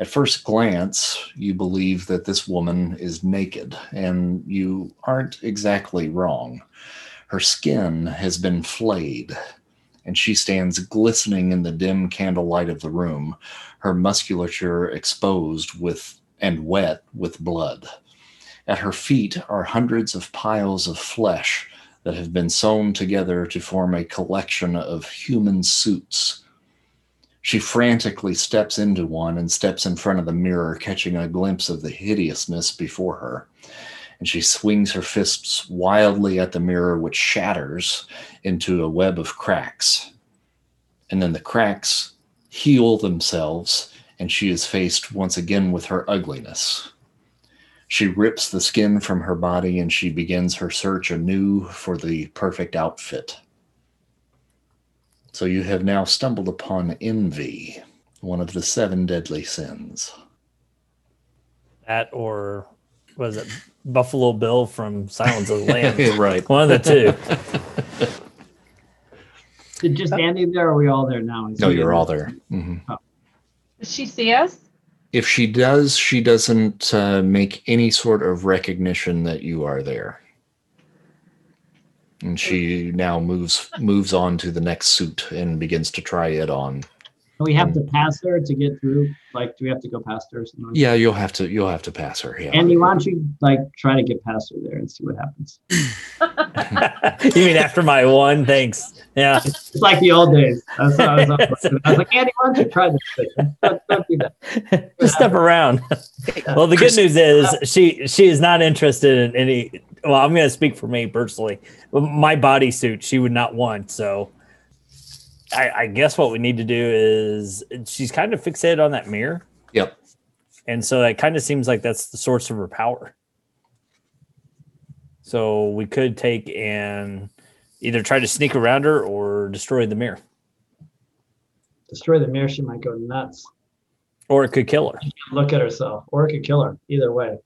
At first glance, you believe that this woman is naked, and you aren't exactly wrong. Her skin has been flayed, and she stands glistening in the dim candlelight of the room, her musculature exposed with and wet with blood. At her feet are hundreds of piles of flesh that have been sewn together to form a collection of human suits. She frantically steps into one and steps in front of the mirror, catching a glimpse of the hideousness before her. And she swings her fists wildly at the mirror, which shatters into a web of cracks. And then the cracks heal themselves, and she is faced once again with her ugliness. She rips the skin from her body and she begins her search anew for the perfect outfit. So you have now stumbled upon envy, one of the seven deadly sins. That or was it Buffalo Bill from Silence of the Lambs? <laughs> right. One of the two. <laughs> Did just Andy there or are we all there now? Is No, you're in all there? there. Mhm. Does she see us? If she does, she doesn't uh, make any sort of recognition that you are there. And she now moves moves on to the next suit and begins to try it on. Do we have to pass her to get through? Like, do we have to go past her? or something? Yeah, you'll have to you'll have to pass her. Yeah. Andy, why don't you like try to get past her there and see what happens? <laughs> <laughs> you mean after my one? Thanks. Yeah. It's like the old days. That's what I was, up. <laughs> I was like, Andy, why don't you try this? Don't, don't do that. Just step around. Well, the good news is she she is not interested in any. Well, I'm going to speak for me personally. My bodysuit she would not want. So, I, I guess what we need to do is she's kind of fixated on that mirror, Yep. and so it kind of seems like that's the source of her power. So we could take and either try to sneak around her or destroy the mirror, Destroy the mirror, she might go nuts. or it could kill her. Look at herself, or it could kill her. Either way.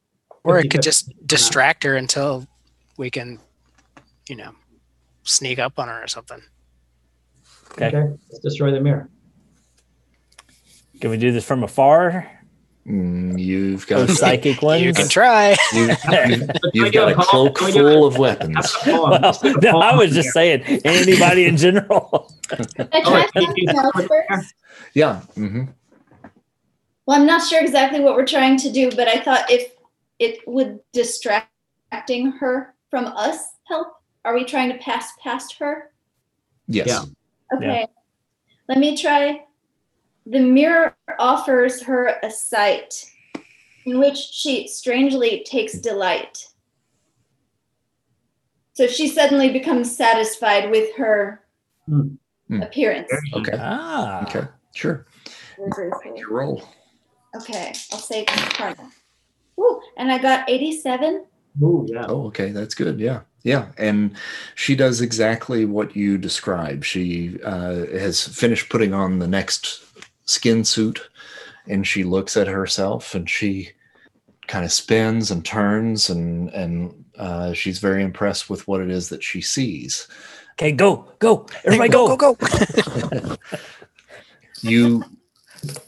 Or it could just distract her until we can, you know, sneak up on her or something. Okay. Okay, let's destroy the mirror. Can we do this from afar? Mm, you've Those got psychic <laughs> ones. You can try. <laughs> you, you've, you've got a cloak Can we do full of weapons. That's a poem. Well, Let's do a no, I was just saying, anybody in general. Can I try you- something you- else first? Yeah. hmm Well, I'm not sure exactly what we're trying to do, but I thought if it would distracting her from us help. Are we trying to pass past her? Yes. Yeah. Okay. Let me try. The mirror offers her a sight in which she strangely takes delight. So she suddenly becomes satisfied with her. Hmm. appearance. Okay. Ah. Okay. Sure. Your roll. Okay, I'll say karma. Ooh, and I got 87. Oh yeah. Oh, okay. That's good. Yeah. Yeah. And she does exactly what you describe. She uh, has finished putting on the next skin suit and she looks at herself and she kind of spins and turns and, and uh, she's very impressed with what it is that she sees. Okay, go, go. Everybody go. go, go. <laughs> You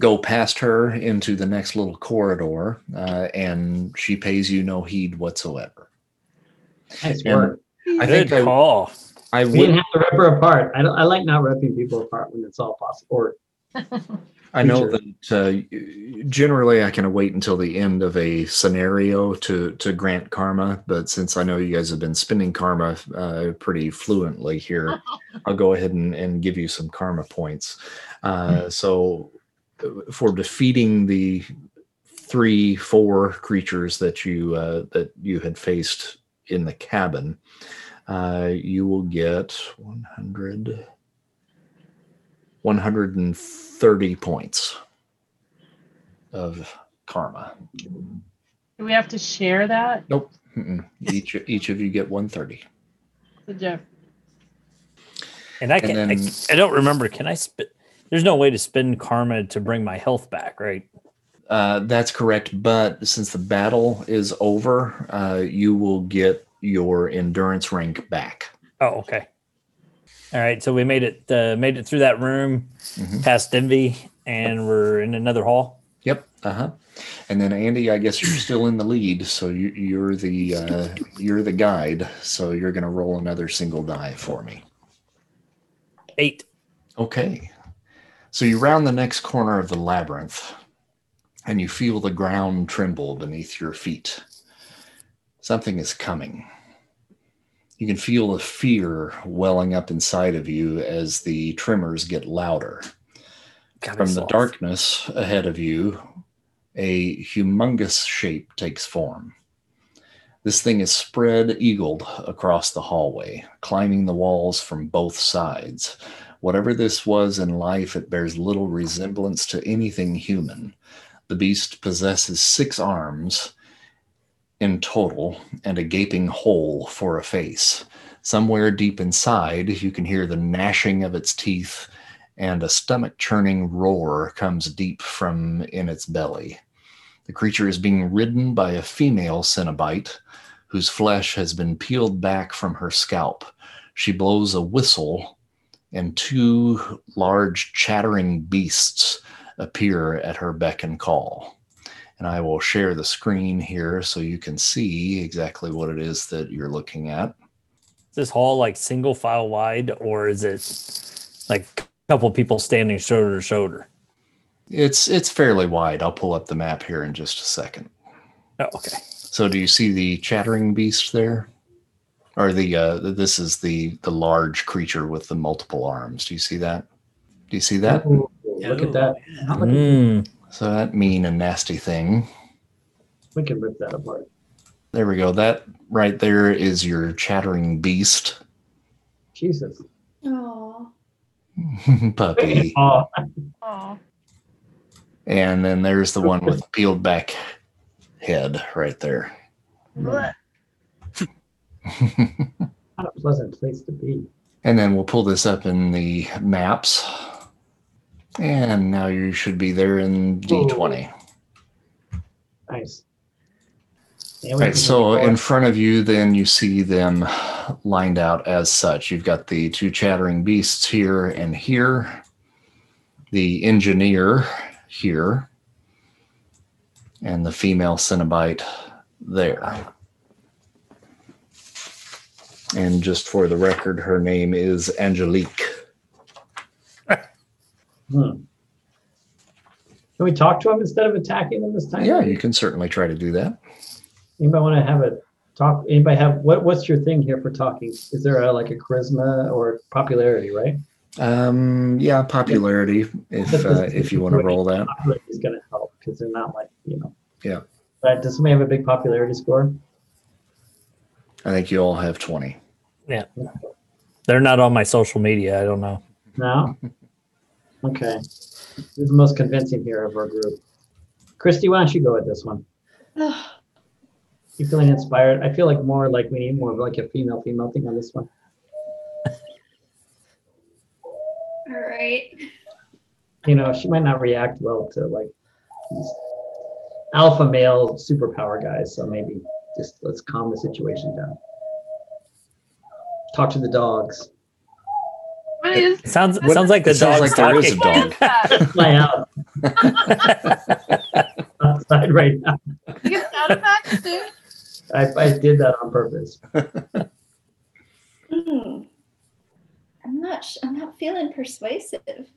go past her into the next little corridor uh, and she pays you no heed whatsoever. Nice work. I Good think I, call. I We would didn't have to rip her apart. I, don't, I like not ripping people apart when it's all possible. Or I know that uh, generally I can wait until the end of a scenario to to grant karma, but since I know you guys have been spending karma uh, pretty fluently here, <laughs> I'll go ahead and, and give you some karma points. Uh, so, uh, for defeating the three, four creatures that you uh, that you had faced in the cabin, uh, you will get 100. 130 points of karma. Do we have to share that? Nope. Mm-mm. Each each of you get 130. The joke. And I can And I, then- I don't remember. Can I spend there's no way to spend karma to bring my health back, right? Uh, that's correct. But since the battle is over, uh, you will get your endurance rank back. Oh, okay. All right. So we made it uh, made it through that room, Mhm. past Envy, and we're in another hall. Yep. Uh huh. And then Andy, I guess you're still in the lead, so you, you're the uh, you're the guide. So you're going to roll another single die for me. Eight. Okay. So you round the next corner of the labyrinth and you feel the ground tremble beneath your feet. Something is coming. You can feel the fear welling up inside of you as the tremors get louder. God, From the off. darkness ahead of you, a humongous shape takes form. This thing is spread eagled across the hallway, climbing the walls from both sides. Whatever this was in life, it bears little resemblance to anything human. The beast possesses six arms in total and a gaping hole for a face. Somewhere deep inside, you can hear the gnashing of its teeth, and a stomach churning roar comes deep from in its belly. The creature is being ridden by a female Cenobite whose flesh has been peeled back from her scalp. She blows a whistle, and two large chattering beasts appear at her beck and call. And I will share the screen here so you can see exactly what it is that you're looking at. Is this hall like single file wide, or is it like a couple people standing shoulder to shoulder? It's it's fairly wide. I'll pull up the map here in just a second. Oh, okay. So do you see the chattering beast there? Or the uh this is the the large creature with the multiple arms. Do you see that? Do you see that? Ooh, look at that. How much Mm. So that mean and nasty thing. we can rip that apart. There we go. That right there is your chattering beast Jesus. Oh, <laughs> puppy. Oh, Oh, And then there's the one with the peeled back head right there. bleh. not a pleasant place to be. <laughs> And then we'll pull this up in the maps. And now you should be there in D20. Nice. We Right, so in front of you, then you see them lined out as such. You've got the two chattering beasts here and here, the engineer here, and the female Cenobite there. And just for the record, her name is Angelique. Hmm. Can we talk to him instead of attacking them this time? Yeah, you can certainly try to do that. Anybody want to have a talk? Anybody have what? What's your thing here for talking? Is there a, like a charisma or popularity? Right? Um, yeah, popularity. <laughs> If uh, if you want to roll that. Popularity is going to help because they're not like you know. Yeah. But does somebody have a big popularity score? I think you all have twenty. Yeah. They're not on my social media. I don't know. No. Okay. Who's the most convincing here of our group? Christy, why don't you go with this one? <sighs> You feeling inspired? I feel like more like we need more of like a female female thing on this one. <laughs> all right. You know, she might not react well to like these alpha male superpower guys. So maybe just let's calm the situation down. Talk to the dogs. What is It sounds What- sounds like the it sounds dog's like there is a dog. that? My house outside right now. You get sound effects too? I, I did that on purpose. Hmm. I'm not. sh- I'm not feeling persuasive.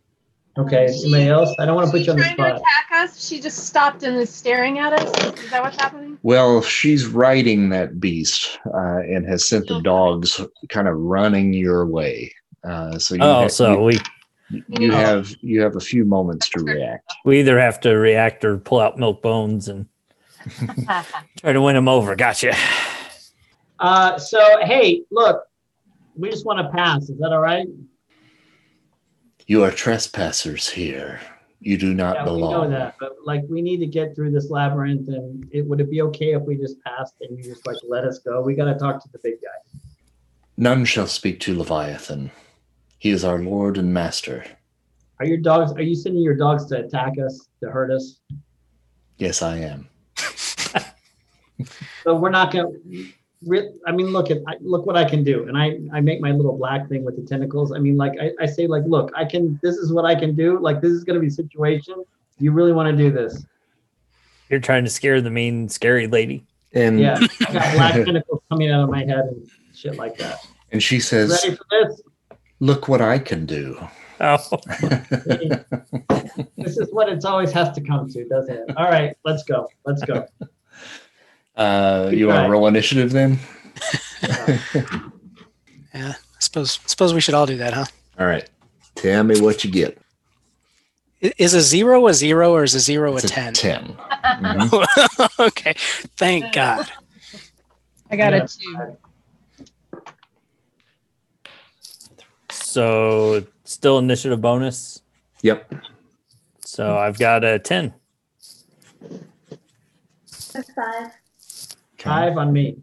Okay, anybody else? I don't want to put She's you on the trying to attack us. She just stopped and is staring at us. Is that what's happening? Well, she's riding that beast uh, and has sent the dogs kind of running your way. Uh, so you, Oh, ha- so we you, you have you have a few moments to react. we either have to react or pull out milk bones and <laughs> try to win them over. Gotcha. Uh, so hey, look, we just want to pass. Is that all right? You are trespassers here. You do not yeah, we know belong. that, but like we need to get through this labyrinth, and it would it be okay if we just passed and you just like let us go? We got to talk to the big guy. None shall speak to Leviathan. He is our lord and master. Are your dogs? Are you sending your dogs to attack us, to hurt us? Yes, I am. <laughs> So we're not gonna. I mean, look at look what I can do, and I I make my little black thing with the tentacles. I mean, like I, I say, like look, I can. This is what I can do. Like this is gonna be a situation. You really want to do this? You're trying to scare the mean, scary lady. And Yeah, I got black <laughs> tentacles coming out of my head and shit like that. and she says, Ready for this? "Look what I can do." Oh, <laughs> This is what it's always has to come to, doesn't it? All right, let's go. Let's go. <laughs> Uh, you want Right. to roll initiative then? <laughs> Yeah. I suppose suppose we should all do that, huh? All right. Tell me what you get. Is a zero a zero or is a zero a It's ten? 10. Mhm. okay. Thank God. I got Yeah. a two. So still initiative bonus. Yep. So I've got a 10. A five. Five on me.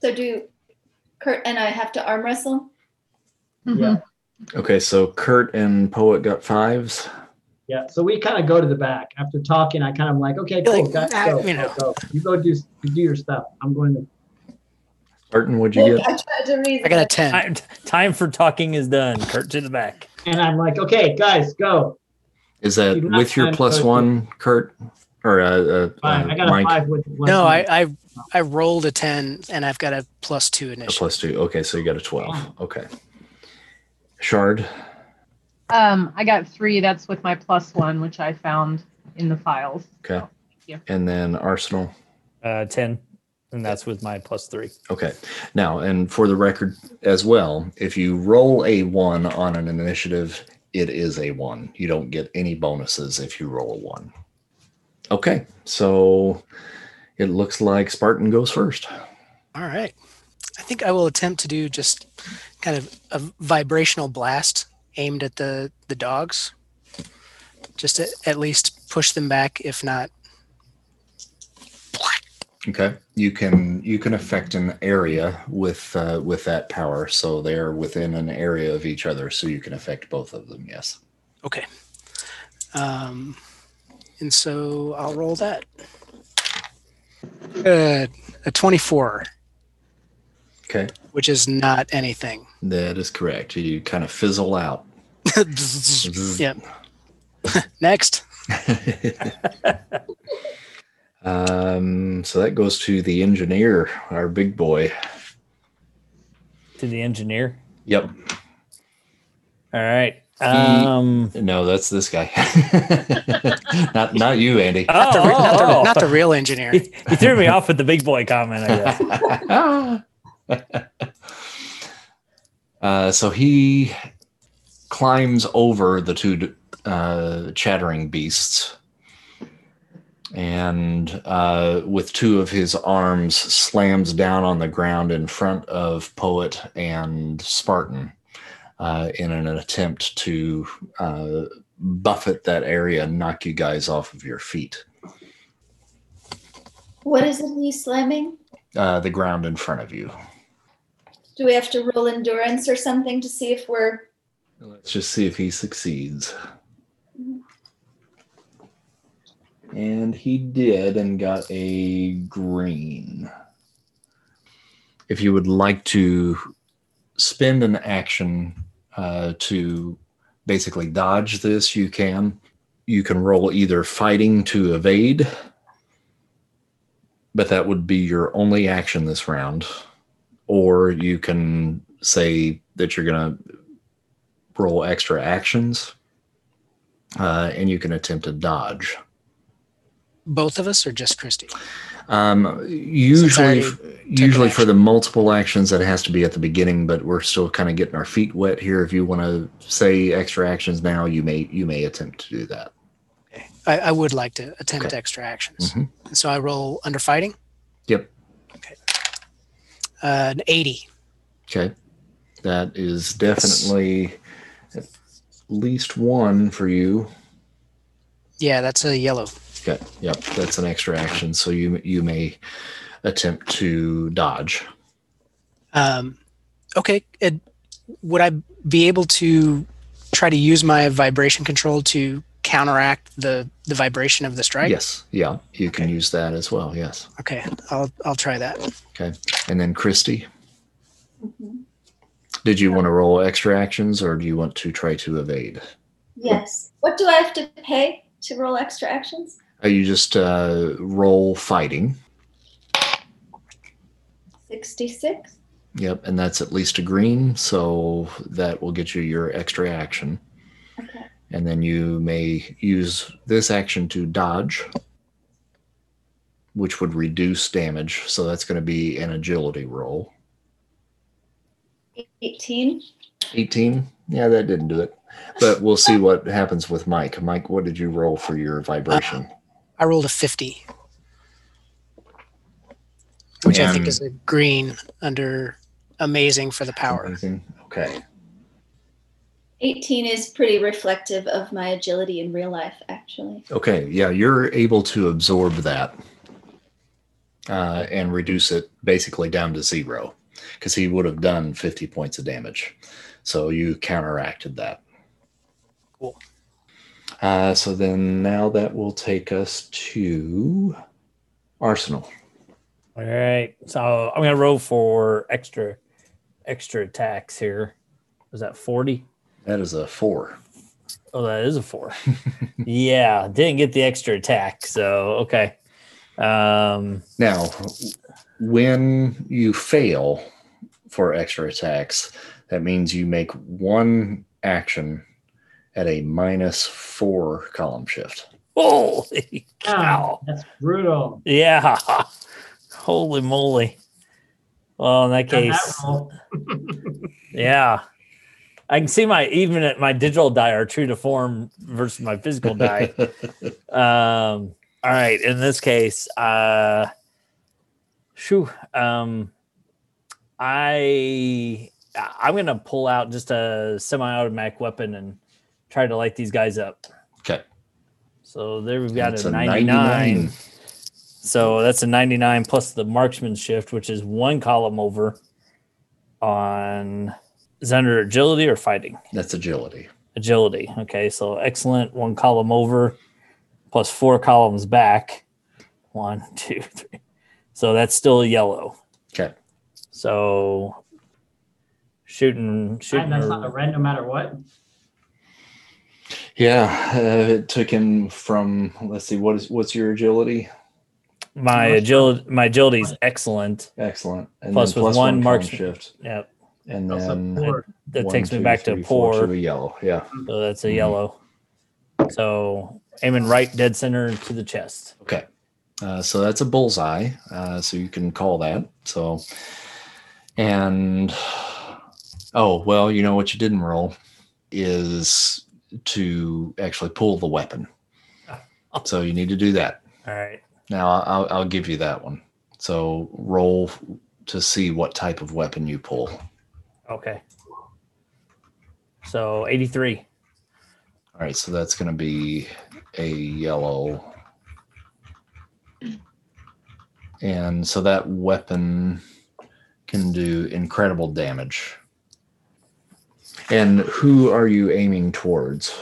So do Kurt and I have to arm wrestle? Mm-hmm. Yeah. Okay, so Kurt and Poet got fives. Yeah. So we kind of go to the back after talking. I kind of like, okay, cool, like, guys, go, you know. go, go. You go do you do your stuff. I'm going to. Barton, what'd you get? I tried to reason. I got a ten. Time, time for talking is done. Kurt to the back. And I'm like, okay, guys, go. Is that You with your have plus one, Kurt? Or uh, uh, Five. uh, I got a Mike? five with. one No, I. I I rolled a ten and I've got a plus two A plus two. Okay, so you got a 12. Okay. Shard. Um, I got three. That's with my plus one, which I found in the files. Okay. you. And then Arsenal. Uh, 10. And that's with my plus three. Okay. Now, and for the record as well, if you roll a one on an initiative, it is a one. You don't get any bonuses if you roll a one. Okay. So it looks like Spartan goes first. All right. I think I will attempt to do just kind of a vibrational blast aimed at the the dogs. Just to at least push them back, if not. Okay. You can you can affect an area with uh, with that power, so they're within an area of each other, so you can affect both of them. Yes. Okay. Um, and so I'll roll that. Uh, a twenty-four, Okay. which is not anything. That is correct. You kind of fizzle out. <laughs> <laughs> yep. <laughs> Next. Um, so that goes to the engineer, our big boy. To the engineer. Yep. All right. Um, No, that's this guy. <laughs> not not you, Andy. oh, Not the, re- not, the, oh, not the real engineer. <laughs> He, he threw me off with the big boy comment, I guess. <laughs> uh, so he climbs over the two uh, chattering beasts and uh, with two of his arms slams down on the ground in front of Poet and Spartan uh, in an attempt to uh, buffet that area and knock you guys off of your feet. What is it he's slamming? Uh, the ground in front of you. Do we have to roll endurance or something to see if we're Let's just see if he succeeds. And he did and got a green. If you would like to spend an action uh, to basically dodge this, you can. You can roll either fighting to evade, but that would be your only action this round. Or you can say that you're going to roll extra actions, uh, and you can attempt to dodge. Both of us or just Christy? Um, usually, usually for the multiple actions, that has to be at the beginning. But we're still kind of getting our feet wet here. If you want to say extra actions now, you may you may attempt to do that. Okay. I, I would like to attempt Okay. extra actions. Mhm. And so I roll under fighting. Yep. Uh, an 80. Okay, that is definitely at least one for you. Yeah, that's a yellow. Okay. Yep, that's an extra action. So you you may attempt to dodge. Um, okay. It, would I be able to try to use my vibration control to counteract the the vibration of the strike? Yes. Yeah, you can use that as well. Yes. Okay. I'll I'll try that. Okay. And then Christy, Mhm. did you want to roll extra actions or do you want to try to evade? Yes. What do I have to pay to roll extra actions? Uh, you just uh, roll fighting. 66. Yep. And that's at least a green. So that will get you your extra action. Okay. And then you may use this action to dodge, which would reduce damage. So that's going to be an agility roll. 18. 18. Yeah, that didn't do it. But we'll see what happens with Mike. Mike, what did you roll for your vibration? I rolled a 50, which I think is a green under amazing for the power. Amazing. Okay. 18 is pretty reflective of my agility in real life, actually. Okay. Yeah, you're able to absorb that uh, and reduce it basically down to zero because he would have done 50 points of damage. So you counteracted that. Cool. Uh, so then now that will take us to Arsenal. All right. So I'm gonna roll for extra extra attacks here. Was that 40? That is a four. Oh, that is a four. <laughs> yeah, didn't get the extra attack. So okay. Um Now, when you fail for extra attacks, that means you make one action at a minus four column shift. Holy Ah, cow. that's brutal. Yeah. <laughs> Holy moly. Well, in that Got that case, <laughs> yeah. I can see my even at my digital die are true to form versus my physical die. <laughs> um all right in this case uh shoo, um i i'm gonna pull out just a semi-automatic weapon and try to light these guys up Okay. so there we've got That's a 99. so that's a 99 plus the marksman shift which is one column over on is that under agility or fighting That's agility. agility. Okay, so excellent. One column over, plus four columns back. One, <laughs> two, three. So that's still a yellow. Okay. So shooting, shooting. That's not a- a red no matter what. Yeah, uh, it took him from. Let's see, what is what's your agility? my agility, my agility is excellent. Excellent. And Plus with one column marks- shift, Yep, and Also then four. that one, takes me two, back to three, four, poor. to a yellow. Yeah. So that's a Mhm. yellow. So aiming right dead center to the chest. Okay. Uh, so that's a bullseye. Uh, so you can call that. So, and oh well, you know what you didn't roll is to actually pull the weapon. <laughs> So you need to do that. All right. Now I'll, I'll give you that one. So roll to see what type of weapon you pull. Okay. So 83. All right, so that's going to be a yellow. And so that weapon can do incredible damage. And who are you aiming towards?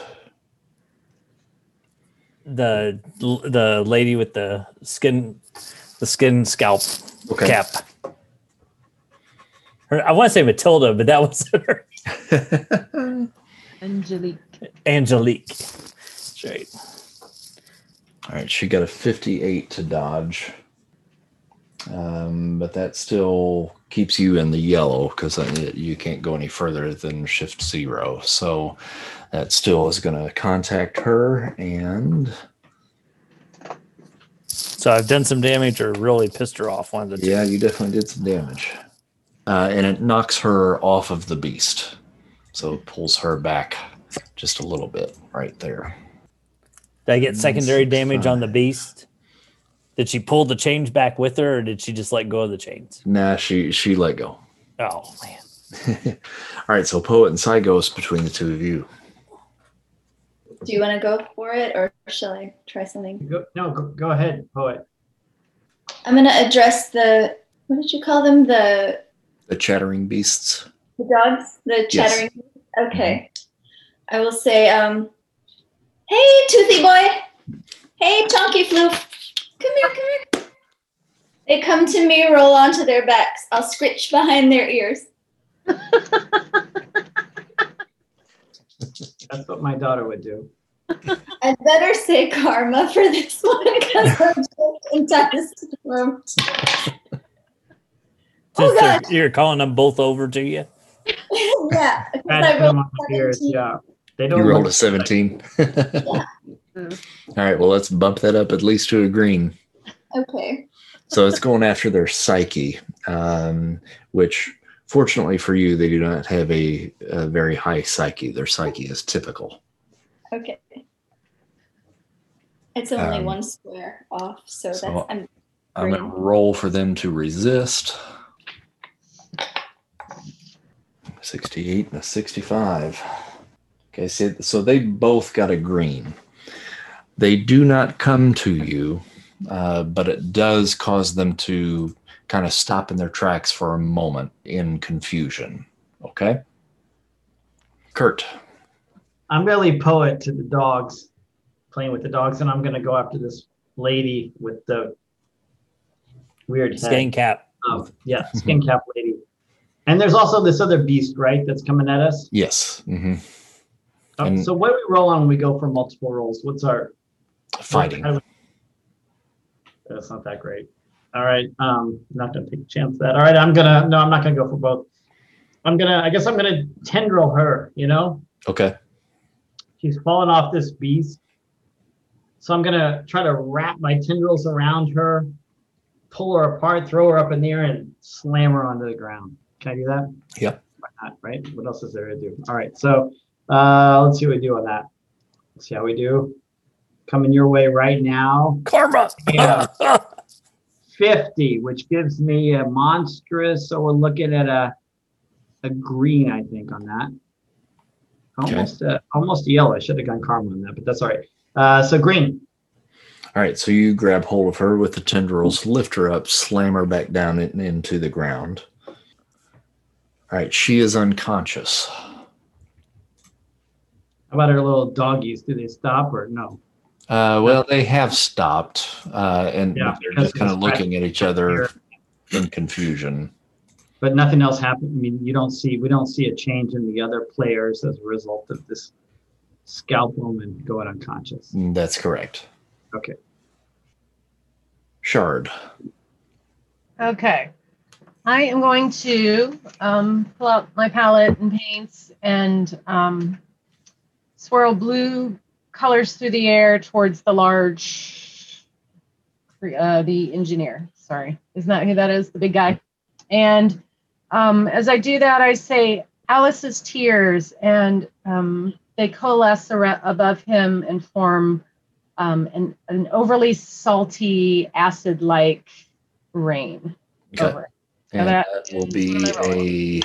The the lady with the skin the skin scalp Okay. cap. Her, I want to say Matilda, but that <laughs> was her. Angelique. Angelique. That's right. All right, she got a 58 to dodge. Um, but that still keeps you in the yellow because you can't go any further than shift zero. So that still is going to contact her. And So I've done some damage or really pissed her off. One of the yeah, you definitely did some damage. Uh, and it knocks her off of the beast. So it pulls her back just a little bit right there. Did I get secondary damage on the beast? Did she pull the chains back with her, or did she just let go of the chains? Nah, she, she let go. Oh man. <laughs> All right, so Poet and Psy Ghost between the two of you. Do you want to go for it or shall I try something? Go, no, go, go ahead, poet. I'm going to address the, what did you call them? The, The chattering beasts. the dogs? The Yes. Mm-hmm. chattering? Okay. I will say, um, hey, Toothy boy. Hey, Chunky Floof. Come here, come here. They come to me, roll onto their backs. I'll scritch behind their ears. That's what my daughter would do. I better say karma for this one because I'm just in dust room. Oh, God. you're, you're calling them both over to you. <laughs> yeah, because I rolled them on the ears, 17. yeah. They don't You rolled a look- 17. All right, well, let's bump that up at least to a green. Okay. So it's going after their psyche, um, which fortunately for you, they do not have a, a very high psyche. Their psyche is typical. Okay. It's only Um, one square off, so, so- that's I'm I'm going to roll for them to resist. 68 and a 65. Okay, so, so they both got a green. They do not come to you, uh, but it does cause them to kind of stop in their tracks for a moment in confusion. Okay? Kurt. I'm gonna leave poet to the dogs, playing with the dogs, and I'm gonna go after this lady with the weird head. Skin cap. of yeah, skin <laughs> cap lady. And there's also this other beast, right? That's coming at us. Yes. hmm Uh, so what do we roll on when we go for multiple rolls? What's our Fighting. how do we- That's not that great. All right. Um, I'm not gonna take a chance of that. All right, I'm gonna no, I'm not gonna go for both. I'm gonna I guess I'm gonna tendril her, you know? Okay. she's fallen off this beast. So I'm gonna try to wrap my tendrils around her, pull her apart, throw her up in the air, and slam her onto the ground. Can I do that? Yep. Why not, right? What else is there to do? All right. So uh, let's see what we do on that. Let's see how we do. Coming your way right now. Karma. Yeah. 50, which gives me a monstrous. So we're looking at a a green, I think, on that. Okay. Almost a, almost a yellow. I should have gone karma on that, but that's all right. Uh, so green. All right, so you grab hold of her with the tendrils, lift her up, slam her back down in, into the ground. All right, she is unconscious. How about our little doggies? Do they stop or no? Uh, well, they have stopped, uh, and Yeah, they're just kind of looking at each other here. in confusion. But nothing else happened. I mean, you don't see we don't see a change in the other players as a result of this scalp woman going unconscious. Mm, That's correct. Okay. Shard. Okay. I am going to um, pull out my palette and paints and um, swirl blue colors through the air towards the large, uh, the engineer. Sorry, isn't that who that is? The big guy. And um, as I do that, I say Alice's tears, and um, they coalesce ar- above him and form um, an, an overly salty, acid-like rain Okay. over it. And that that will be a.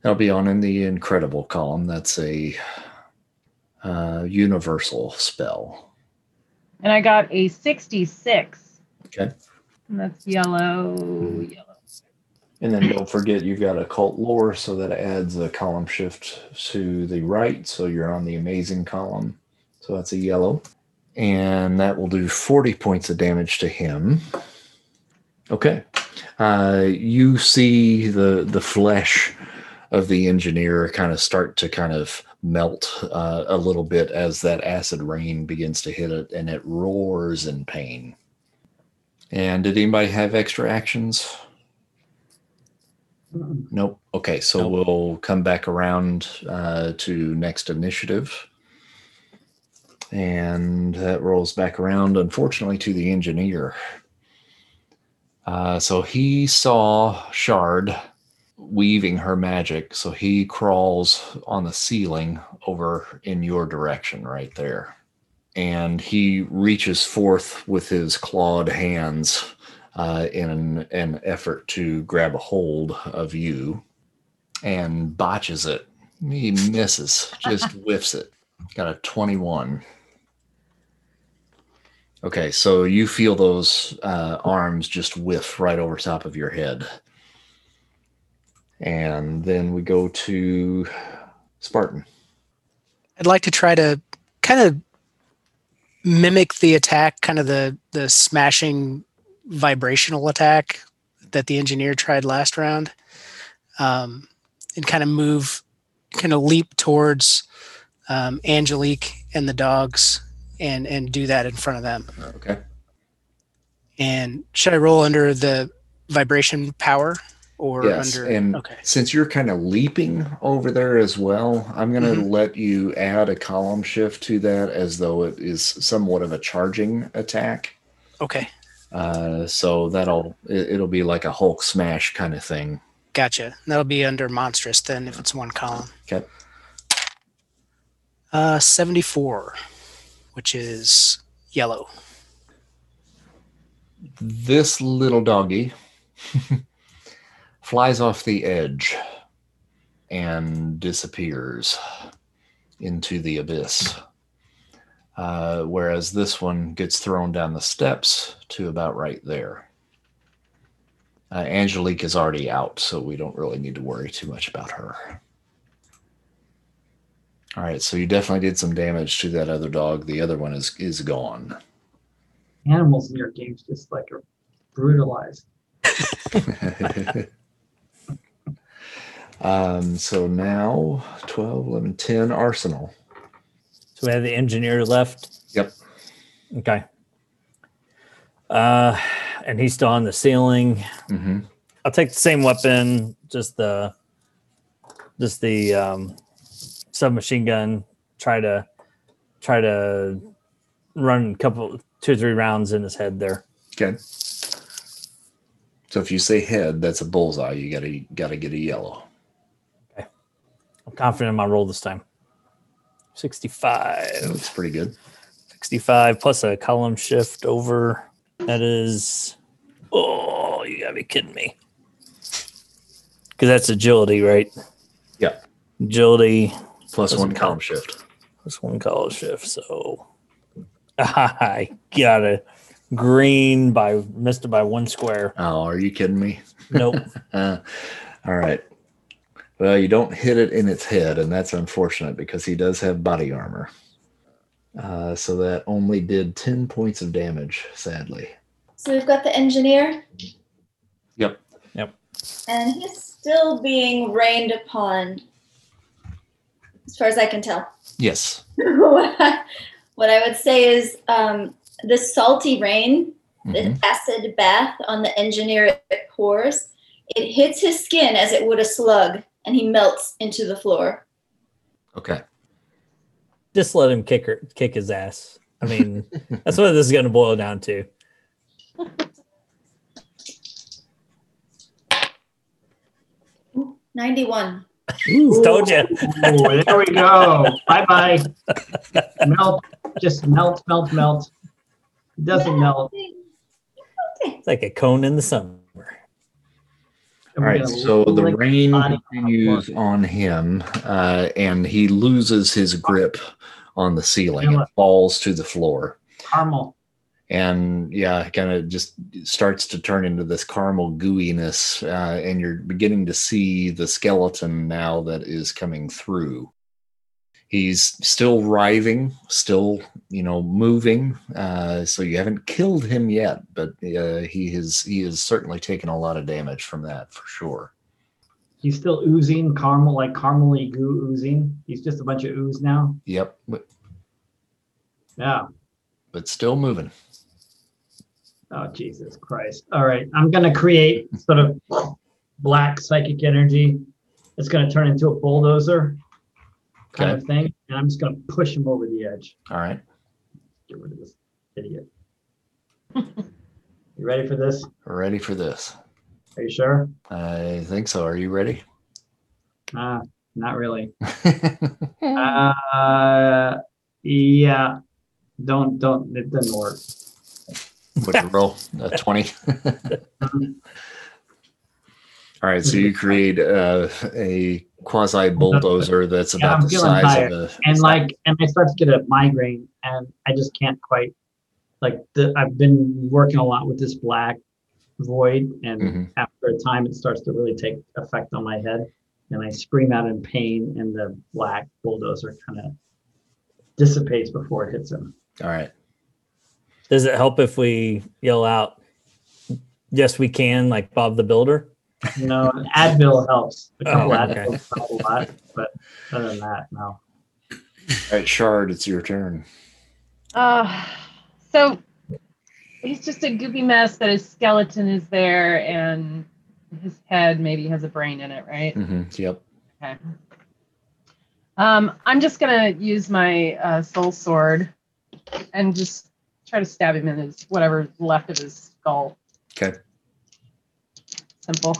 That'll be on in the incredible column. That's a uh, universal spell. And I got a 66. Okay. And that's yellow, yellow. And then don't forget you've got occult lore, so that adds a column shift to the right. So you're on the amazing column. So that's a yellow. And that will do 40 points of damage to him. Okay. Uh, you see the the flesh of the engineer kind of start to kind of melt uh, a little bit as that acid rain begins to hit it, and it roars in pain. And did anybody have extra actions? Nope. Okay, so we'll come back around uh, to next initiative. And that rolls back around, unfortunately, to the engineer. Uh, so he saw Shard weaving her magic. So he crawls on the ceiling over in your direction right there. And he reaches forth with his clawed hands uh, in an, an effort to grab a hold of you and botches it. He misses, just <laughs> whiffs it. Got a 21. Okay, so you feel those uh, arms just whiff right over top of your head. And then we go to Spartan. I'd like to try to kind of mimic the attack, kind of the the smashing vibrational attack that the engineer tried last round, um, and kind of move, kind of leap towards um, Angelique and the dogs, and and do that in front of them. Okay. And should I roll under the vibration power or Yes, under? and okay. since you're kind of leaping over there as well, I'm going to Mhm. let you add a column shift to that as though it is somewhat of a charging attack. Okay. Uh, so that'll it, it'll be like a Hulk smash kind of thing. Gotcha. That'll be under monstrous then if it's one column. Okay. Uh, 74, which is yellow. This little doggy <laughs> flies off the edge and disappears into the abyss. Uh, whereas this one gets thrown down the steps to about right there. Uh, Angelique is already out, so we don't really need to worry too much about her. All right, so you definitely did some damage to that other dog. The other one is is gone. Animals in your games just like are brutalized. <laughs> um, so now 12, 11, 10 Arsenal. So we have the engineer left. Yep. Okay. Uh, and he's still on the ceiling. hmm I'll take the same weapon, just the, just the um, submachine gun try to try to run a couple two or three rounds in his head there. Okay. So if you say head, that's a bullseye. You gotta gotta get a yellow. I'm confident in my roll this time. 65. That's pretty good. 65 plus a column shift over. That is. Oh, you gotta be kidding me. Because that's agility, right? Yeah. Agility one column shift. plus one column shift. So <laughs> I got a green by missed it by one square. Oh, are you kidding me? Nope. <laughs> Uh, all right. Well, you don't hit it in its head, and that's unfortunate because he does have body armor. Uh, so that only did 10 points of damage, sadly. So we've got the engineer. Yep. Yep. And he's still being rained upon, as far as I can tell. Yes. what, <laughs> I, what I would say is um, the salty rain, Mhm. the acid bath on the engineer it pours, it hits his skin as it would a slug, and he melts into the floor. Okay. Just let him kick her, kick his ass. I mean, <laughs> that's what this is going to boil down to. 91. Told you. Ooh, there we go. bye bye. Melt. Just melt, melt, melt. It doesn't melt. It's like a cone in the summer. All right. So the rain continues on him, uh, and he loses his grip on the ceiling and falls to the floor. caramel. and yeah, kind of just starts to turn into this caramel gooiness, uh, and you're beginning to see the skeleton now that is coming through. He's still writhing, still you know moving. Uh, so you haven't killed him yet, but uh, he has he has certainly taken a lot of damage from that for sure. He's still oozing caramel, like caramely goo oozing. He's just a bunch of ooze now. Yep, but, Yeah. but still moving. Oh Jesus Christ! All right, I'm gonna create sort of black psychic energy. It's gonna turn into a bulldozer kind Okay. of thing, and I'm just gonna push him over the edge. All right. Get rid of this idiot. <laughs> you ready for this? Ready for this? Are you sure? I think so. Are you ready? Uh, not really. <laughs> Uh, yeah. Don't don't. It doesn't work. Would you roll a 20? <laughs> All right, so you create uh, a quasi bulldozer <laughs> that's Yeah, about I'm the size tired. of a. and like and i start to get a migraine and i just can't quite like the, i've been working a lot with this black void and Mhm. after a time it starts to really take effect on my head and i scream out in pain and the black bulldozer kind of dissipates before it hits him All right. Does it help if we yell out, yes, we can, like Bob the Builder? You know advil helps a couple Oh, advil okay. help a lot but other than that no All right, Shard, it's your turn. Uh, so he's just a goopy mess that his skeleton is there and his head maybe has a brain in it, right? Mm-hmm. Yep. Okay. Um, I'm just gonna use my uh, soul sword and just try to stab him in his whatever's left of his skull. Okay. Simple.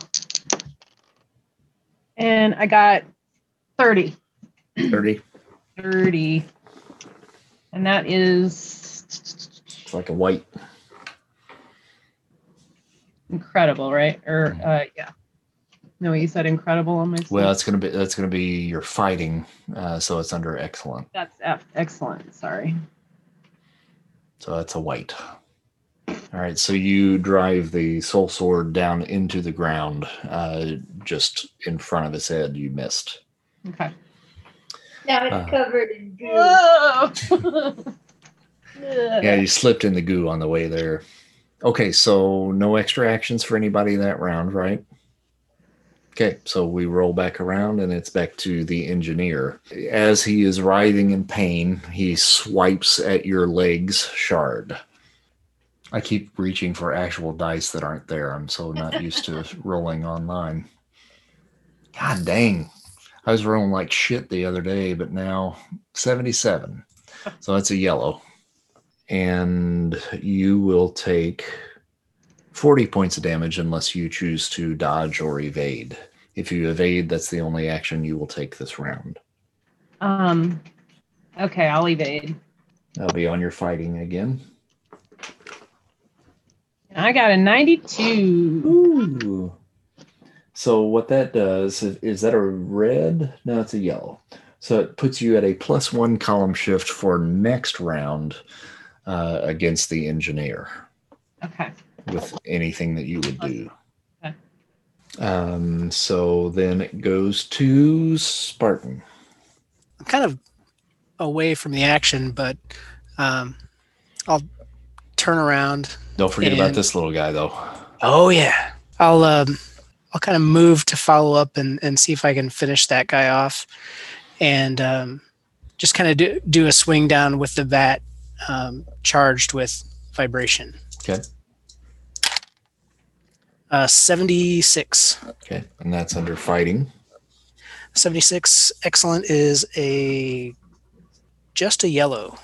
And I got 30. 30. 30. And that is It's like a white. incredible, right? Or uh yeah. No, you said incredible on my Well, sleeve. it's gonna be that's gonna be your fighting, uh, so it's under excellent. that's F- excellent. Sorry. So that's a white. All right, so you drive the soul sword down into the ground, uh, just in front of his head. You missed. Okay. Now it's Uh. covered in goo. Whoa! <laughs> Yeah, you slipped in the goo on the way there. Okay, so no extra actions for anybody that round, right? Okay, so we roll back around and it's back to the engineer. As he is writhing in pain, he swipes at your legs, shard. I keep reaching for actual dice that aren't there. I'm so not used to <laughs> rolling online. God dang. I was rolling like shit the other day, but now 77. So that's a yellow. And you will take 40 points of damage unless you choose to dodge or evade. If you evade, that's the only action you will take this round. Um, okay, I'll evade. That'll be on your fighting again. I got a 92. Ooh. So what that does is, is that a red? No, it's a yellow. So it puts you at a plus one column shift for next round uh, against the engineer Okay. with anything that you would do. Okay. Um, so then it goes to Spartan. I'm kind of away from the action, but um, I'll turn around. Don't forget about this little guy though. Oh yeah, I'll um, I'll kind of move to follow up and, and see if I can finish that guy off, and um, just kind of do, do a swing down with the bat um, charged with vibration. Okay. Uh, 76. Okay. And that's under fighting. 76 excellent is a just a yellow.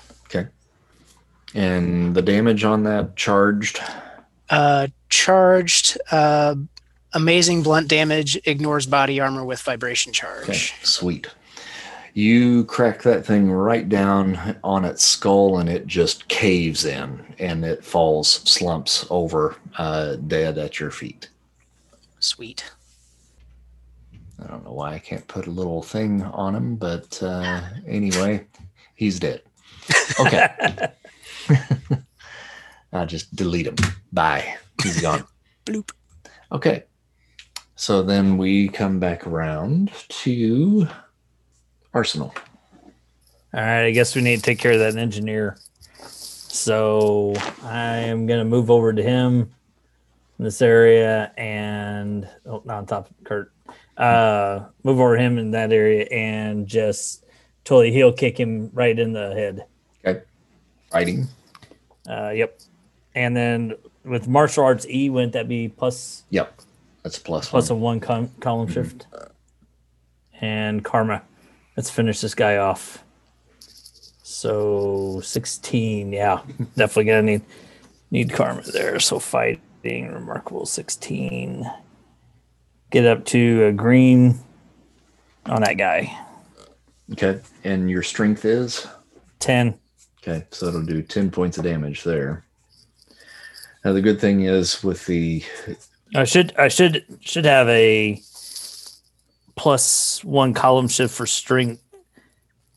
And the damage on that charged. Uh, charged uh, amazing blunt damage ignores body armor with vibration charge. Okay, sweet. You crack that thing right down on its skull and it just caves in and it falls, slumps over, uh, dead at your feet. Sweet. I don't know why I can't put a little thing on him, but uh, anyway, he's dead. <laughs> Okay. <laughs> I'll just delete him. Bye. He's gone. <laughs> Bloop. Okay. So then we come back around to Arsenal. All right, I guess we need to take care of that engineer. So I am gonna move over to him in this area and oh, not on top of Kurt. Uh, move over him in that area and just totally heel kick him right in the head. Okay. Fighting. Uh, yep. And then with martial arts E, wouldn't that be plus Yep. That's a plus, plus a one. one com- column shift? And karma. Let's finish this guy off. So sixteen, yeah, definitely gonna need need karma there. So fighting, remarkable sixteen. Get up to a green on that guy. Okay. And your strength is? Ten. Okay, so it'll do 10 points of damage there. Now the good thing is with the I should I should should have a plus one column shift for strength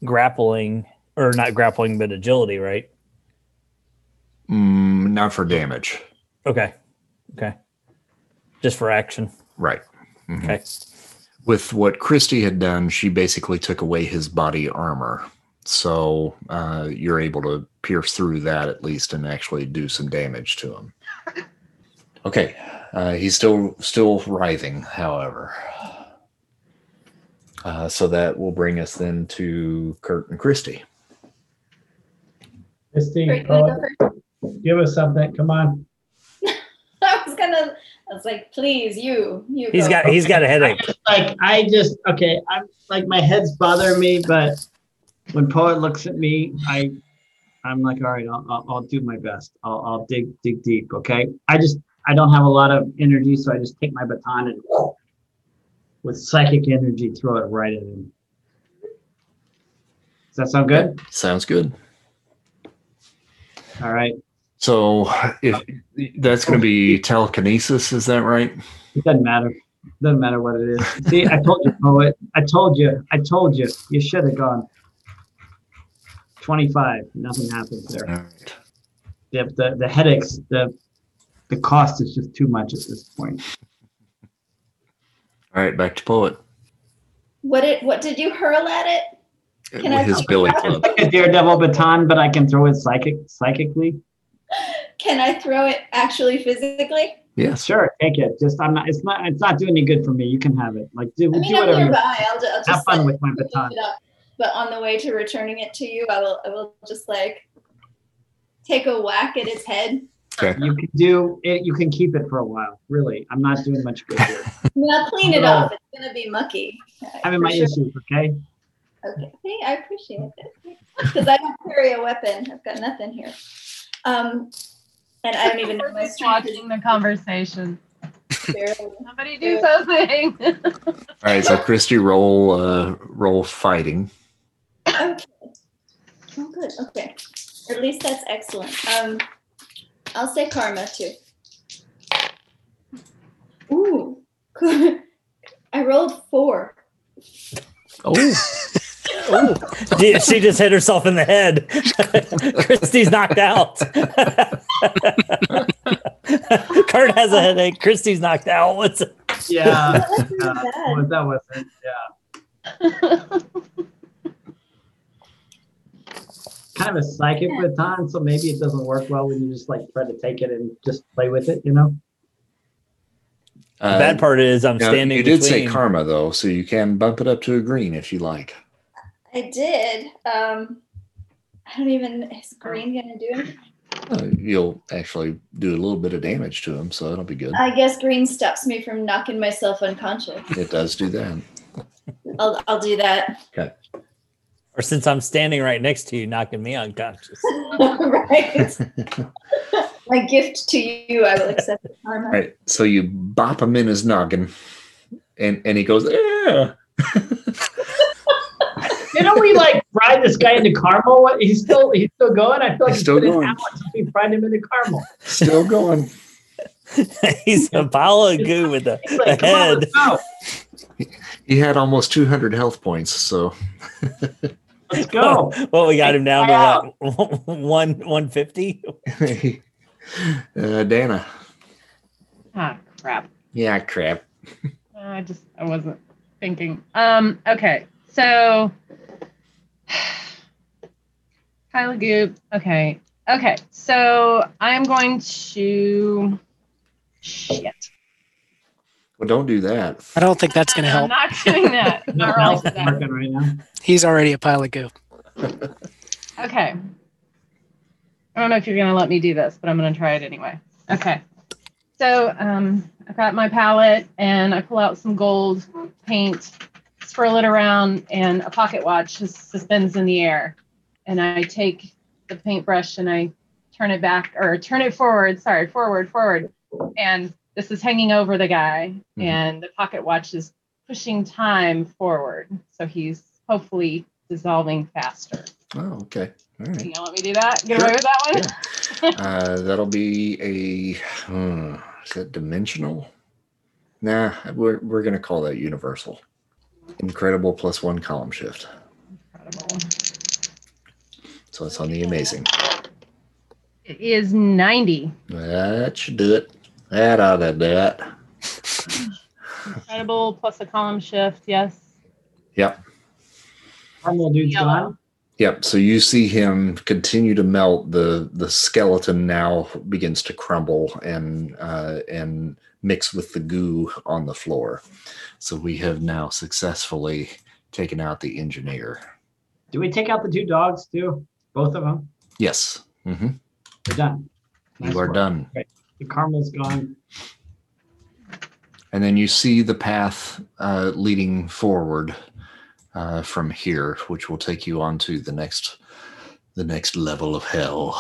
grappling or not grappling but agility, right? mm, not for damage. Okay. Okay. Just for action. Right. Mhm. Okay. With what Christy had done, she basically took away his body armor. So uh, you're able to pierce through that at least and actually do some damage to him. <laughs> Okay. Uh, he's still still writhing, however. Uh, so that will bring us then to Kurt and Christy. Christy, Are you gonna go- go first? give us something. Come on. <laughs> I was gonna. I was like, please, you, you. He's go. got he's got a headache. Like I just okay. I'm like my head's bothering me, but when poet looks at me, I I'm like, all right, I'll, I'll, I'll do my best. I'll, I'll dig dig deep. Okay. I just I don't have a lot of energy, so I just take my baton and with psychic energy throw it right at him. Does that sound good? Sounds good. All right. So if that's going to be telekinesis, is that right? It doesn't matter. Doesn't matter what it is. See, I told you, poet. I told you. I told you. You should have gone. 25. Nothing happens there. All right. The, the, the headaches, the the cost is just too much at this point. All right, back to poet. What did what did you hurl at it? Can With I his help billy you club. Like a daredevil baton, but I can throw it psychic psychically. Can I throw it actually physically? Yeah, Sure, take it. Just I'm not. It's not. It's not doing any good for me. You can have it. Like do, I mean, do I'm whatever. you- nearby. I'll, I'll just Have fun with my lift baton. It up. But on the way to returning it to you, I will I will just like take a whack at its head. Okay. You can do it. You can keep it for a while. Really, I'm not doing much good here. <laughs> Now clean it No. off. It's gonna be mucky. Having For my sure. issues. Okay. Okay, hey, I appreciate it because I don't carry a weapon. I've got nothing here. Um, and I don't even know We're my just strength watching the conversation. is. Somebody do something. <laughs> All right. So Christy, roll uh, roll fighting. Okay. Oh, good. Okay. At least that's excellent. Um, I'll say karma too. Ooh, good. <laughs> I rolled four. Oh. <laughs> She she just hit herself in the head. <laughs> Christy's knocked out. Kurt has a headache. Christy's knocked out. What's it? Yeah. That wasn't yeah. that wasn't. Yeah. Kind of a psychic baton, so maybe it doesn't work well when you just like try to take it and just play with it. You know. The Uh, bad part is I'm now, standing. you did say karma though, so you can bump it up to a green if you like. I did. Um, I don't even. Is green gonna do anything? Uh, you'll actually do a little bit of damage to him, so that'll be good. I guess green stops me from knocking myself unconscious. It does do that. I'll I'll do that. Or since I'm standing right next to you, knocking me unconscious. <laughs> right. <laughs> My gift to you, I will accept it. Karma. All right. So you bop him in his noggin, and and he goes, yeah. <laughs> Didn't we like fried this guy into caramel? He's still he's still going. I feel like He's he's still been an going. we fried him into caramel. Still going. He's a pile of goo with a, like, come on, head. He had almost 200 health points, so Let's <laughs> go. Well, we got him down to what, <laughs> one one fifty. <laughs> uh, Dana. ah, crap. Yeah, crap. I just I wasn't thinking. Um. Okay. So. <sighs> Pile of goop. Okay. Okay. So I'm going to. Shit. Well, don't do that. I don't think that's going to I'm help. <laughs> not doing that. I'm <laughs> not rolling for that. working right now. He's already a pile of goo. <laughs> Okay. I don't know if you're going to let me do this, but I'm going to try it anyway. Okay. So um, I've got my palette and I pull out some gold paint, swirl it around, and a pocket watch just suspends in the air. And I take the paintbrush and I turn it back or turn it forward. Sorry, forward, forward. And this is hanging over the guy, Mhm. and the pocket watch is pushing time forward. So he's hopefully dissolving faster. Oh, okay. All You right. gonna let me do that? Get Sure. away with that one? Uh, that'll be a. Hmm, is that dimensional? Nah, we're, we're going to call that universal. Incredible plus one column shift. Incredible. So it's on the amazing. It is 90. That should do it. That ought to do it. Incredible plus a column shift. Yes. Yep. Caramel dude's Yellow. gone. Yep. So you see him continue to melt. The the skeleton now begins to crumble and uh, and mix with the goo on the floor. So we have now successfully taken out the engineer. Do we take out the two dogs too? Both of them. Yes. Mm-hmm. We're done. Nice You are work. done. The caramel's gone. And then you see the path uh, leading forward uh, from here, which will take you on to the next the next level of hell.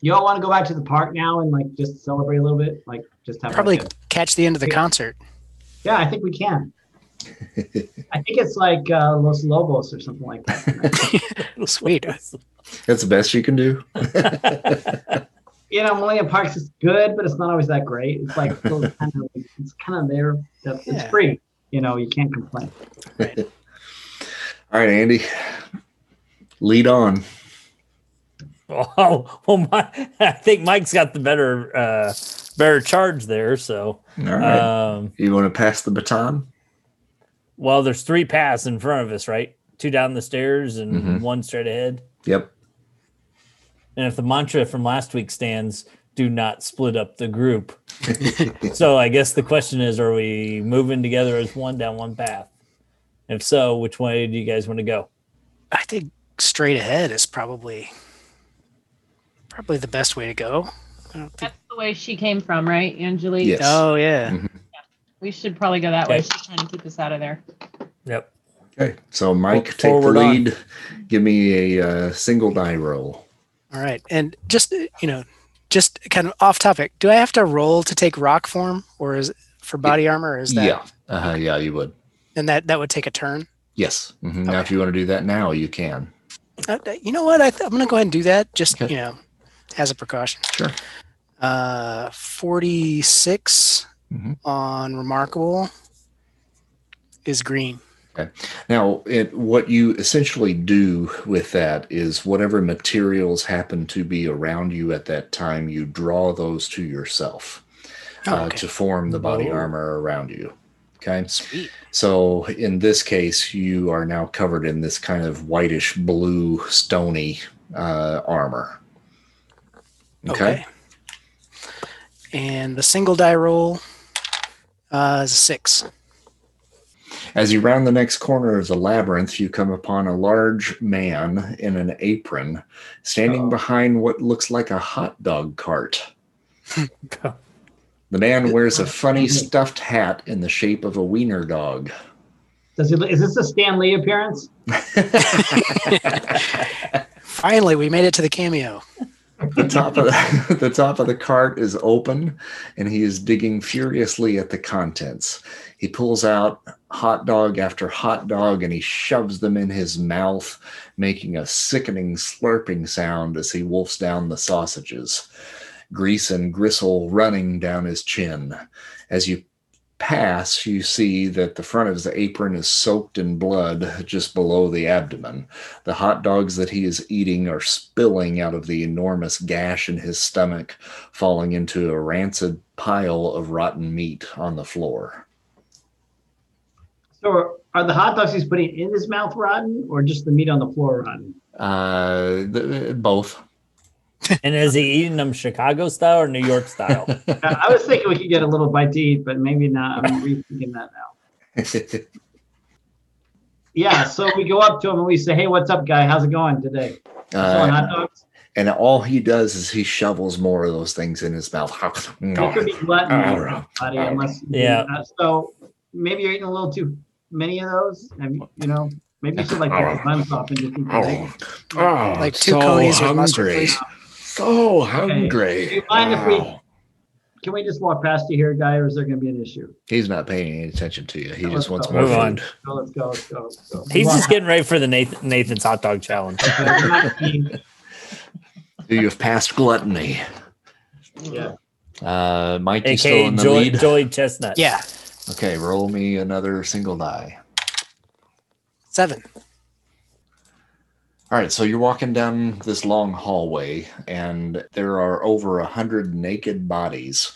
You all want to go back to the park now and like just celebrate a little bit, like just have Probably Like a- catch the end of the Yeah. concert. yeah, I think we can. <laughs> I think it's like uh, Los Lobos or something like that. <laughs> Sweet. That's the best you can do. <laughs> you know, Millennium Parks is good, but it's not always that great. It's like <laughs> still kind of it's kind of there. It's Yeah. free. You know, you can't complain. <laughs> All right, Andy, lead on. Oh, <laughs> well, my, I think Mike's got the better uh, better charge there. So, All right. um, you want to pass the baton? well, there's three paths in front of us, right? Two down the stairs and Mhm. one straight ahead. Yep. And if the mantra from last week stands, do not split up the group. <laughs> so I guess the question is, are we moving together as one down one path? If so, which way do you guys want to go? I think straight ahead is probably probably the best way to go. Think. That's the way she came from, right, Angelique? Yes. Oh yeah. Mhm. We should probably go that way. She's trying to keep us out of there. Yep. Okay. So Mike, take the Forward on. lead. Give me a uh, single die roll. All right. And just uh, you know, just kind of off topic. Do I have to roll to take rock form, or is for body armor? Or is that Yeah. Uh-huh, yeah, you would. and that that would take a turn? Yes. Mhm. Now, if you want to do that now, you can. Uh, you know what? I th- I'm gonna go ahead and do that. Just Okay. you know, as a precaution. Sure. Uh, 46 Mhm. on remarkable is green. Now, it, what you essentially do with that is whatever materials happen to be around you at that time, you draw those to yourself Oh, uh, to form the body Whoa. armor around you. Okay. Sweet. So in this case, you are now covered in this kind of whitish blue, stony uh, armor. Okay. And the single die roll uh, is a six. As you round the next corner of the labyrinth, you come upon a large man in an apron standing Uh-oh. behind what looks like a hot dog cart. <laughs> Oh. The man wears a funny stuffed hat in the shape of a wiener dog. Does it, is this a Stan Lee appearance? <laughs> <laughs> Finally, we made it to the cameo. the top of the, the top of the cart is open and he is digging furiously at the contents he pulls out hot dog after hot dog and he shoves them in his mouth making a sickening slurping sound as he wolfs down the sausages. Grease and gristle running down his chin. As you pass you see that the front of his apron is soaked in blood just below the abdomen. The hot dogs that he is eating are spilling out of the enormous gash in his stomach, falling into a rancid pile of rotten meat on the floor. So are the hot dogs he's putting in his mouth rotten or just the meat on the floor rotten? Uh, th- both. <laughs> And is he eating them Chicago style or New York style? Uh, <laughs> I was thinking we could get a little bite to eat, but maybe not. I'm rethinking that now. <laughs> Yeah, so we go up to him and we say, "Hey, what's up, guy? How's it going today? Selling Uh, hot dogs?" and all he does is he shovels more of those things in his mouth. You could be gluttonous, Oh. buddy, unless Yeah. Uh, so maybe you're eating a little too many of those. Have you, you know, maybe you should like take the buns off and just eat the bacon. Oh, Like two Coneys with mustard, please. So hungry. Do you mind if we- Wow. Can we just walk past you here, guy, or is there going to be an issue? He's not paying any attention to you. He Let's just wants go. more Move on. food. So let's go. Let's go. Let's go. He's just getting ready for the Nathan, Nathan's hot dog challenge. past- we're not eating. <laughs> You have passed gluttony. Yeah. Uh, Mike, you still AKA in the Joy, lead? Joey Chestnut. Yeah, Okay, roll me another single die. seven. All right, so you're walking down this long hallway, and there are over a hundred naked bodies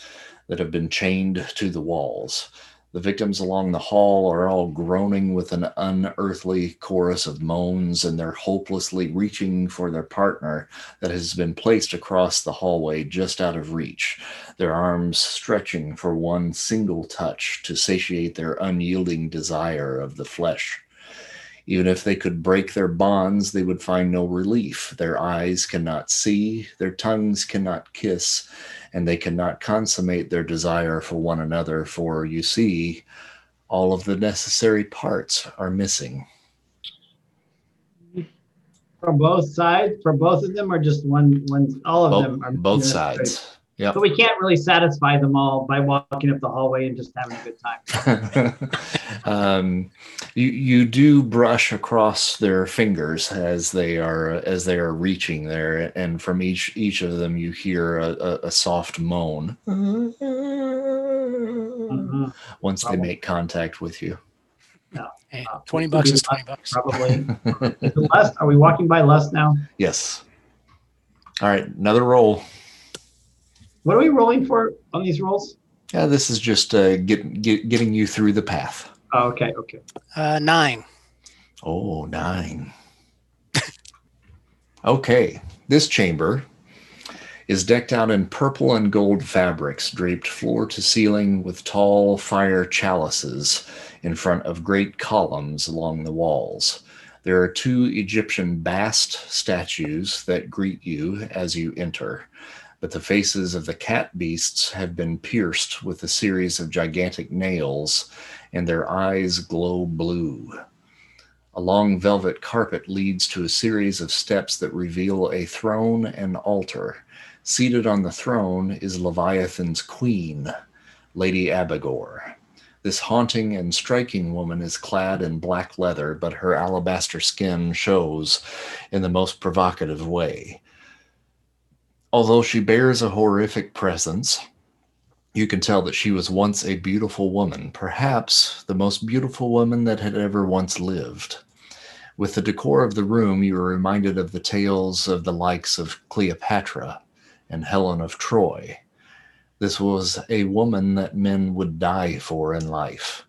that have been chained to the walls. The victims along the hall are all groaning with an unearthly chorus of moans, and they're hopelessly reaching for their partner that has been placed across the hallway just out of reach, their arms stretching for one single touch to satiate their unyielding desire of the flesh. Even if they could break their bonds, they would find no relief. Their eyes cannot see, their tongues cannot kiss, and they cannot consummate their desire for one another. For you see, all of the necessary parts are missing. From both sides, for both of them, or just one? One? All of Both, them are both sides. Yep. So we can't really satisfy them all by walking up the hallway and just having a good time. <laughs> um, you you do brush across their fingers as they are as they are reaching there, and from each each of them you hear a, a, a soft moan Mhm, once they make contact with you. Hey, Uh, twenty bucks is twenty bucks. Probably. <laughs> Is lust? Are we walking by lust now? yes. All right, another roll. What are we rolling for on these rolls? Yeah, this is just uh, get, get getting you through the path. Oh, okay, okay. Uh, nine. Oh, nine. okay, this chamber is decked out in purple and gold fabrics, draped floor to ceiling with tall fire chalices in front of great columns along the walls. There are two Egyptian bast statues that greet you as you enter. But the faces of the cat beasts have been pierced with a series of gigantic nails, and their eyes glow blue. A long velvet carpet leads to a series of steps that reveal a throne and altar. Seated on the throne is Leviathan's queen, Lady Abigor. This haunting and striking woman is clad in black leather, but her alabaster skin shows in the most provocative way. Although she bears a horrific presence, you can tell that she was once a beautiful woman, perhaps the most beautiful woman that had ever once lived. With the decor of the room, you are reminded of the tales of the likes of Cleopatra and Helen of Troy. This was a woman that men would die for in life.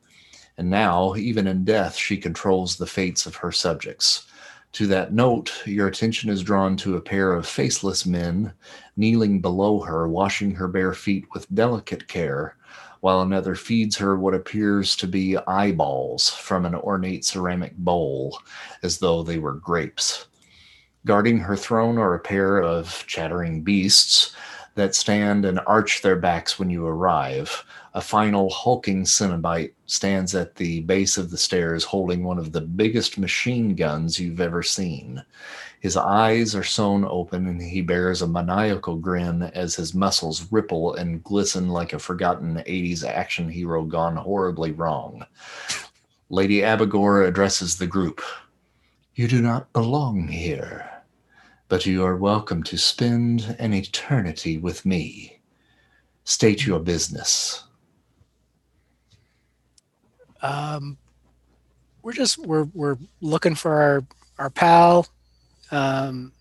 And now, even in death, she controls the fates of her subjects. To that note, your attention is drawn to a pair of faceless men kneeling below her, washing her bare feet with delicate care, while another feeds her what appears to be eyeballs from an ornate ceramic bowl, as though they were grapes. Guarding her throne are a pair of chattering beasts that stand and arch their backs when you arrive. A final hulking Cenobite stands at the base of the stairs holding one of the biggest machine guns you've ever seen. His eyes are sewn open and he bears a maniacal grin as his muscles ripple and glisten like a forgotten 80s action hero gone horribly wrong. Lady Abigor addresses the group. You do not belong here but you are welcome to spend an eternity with me. State your business. Um, we're just we're we're looking for our our pal. Um,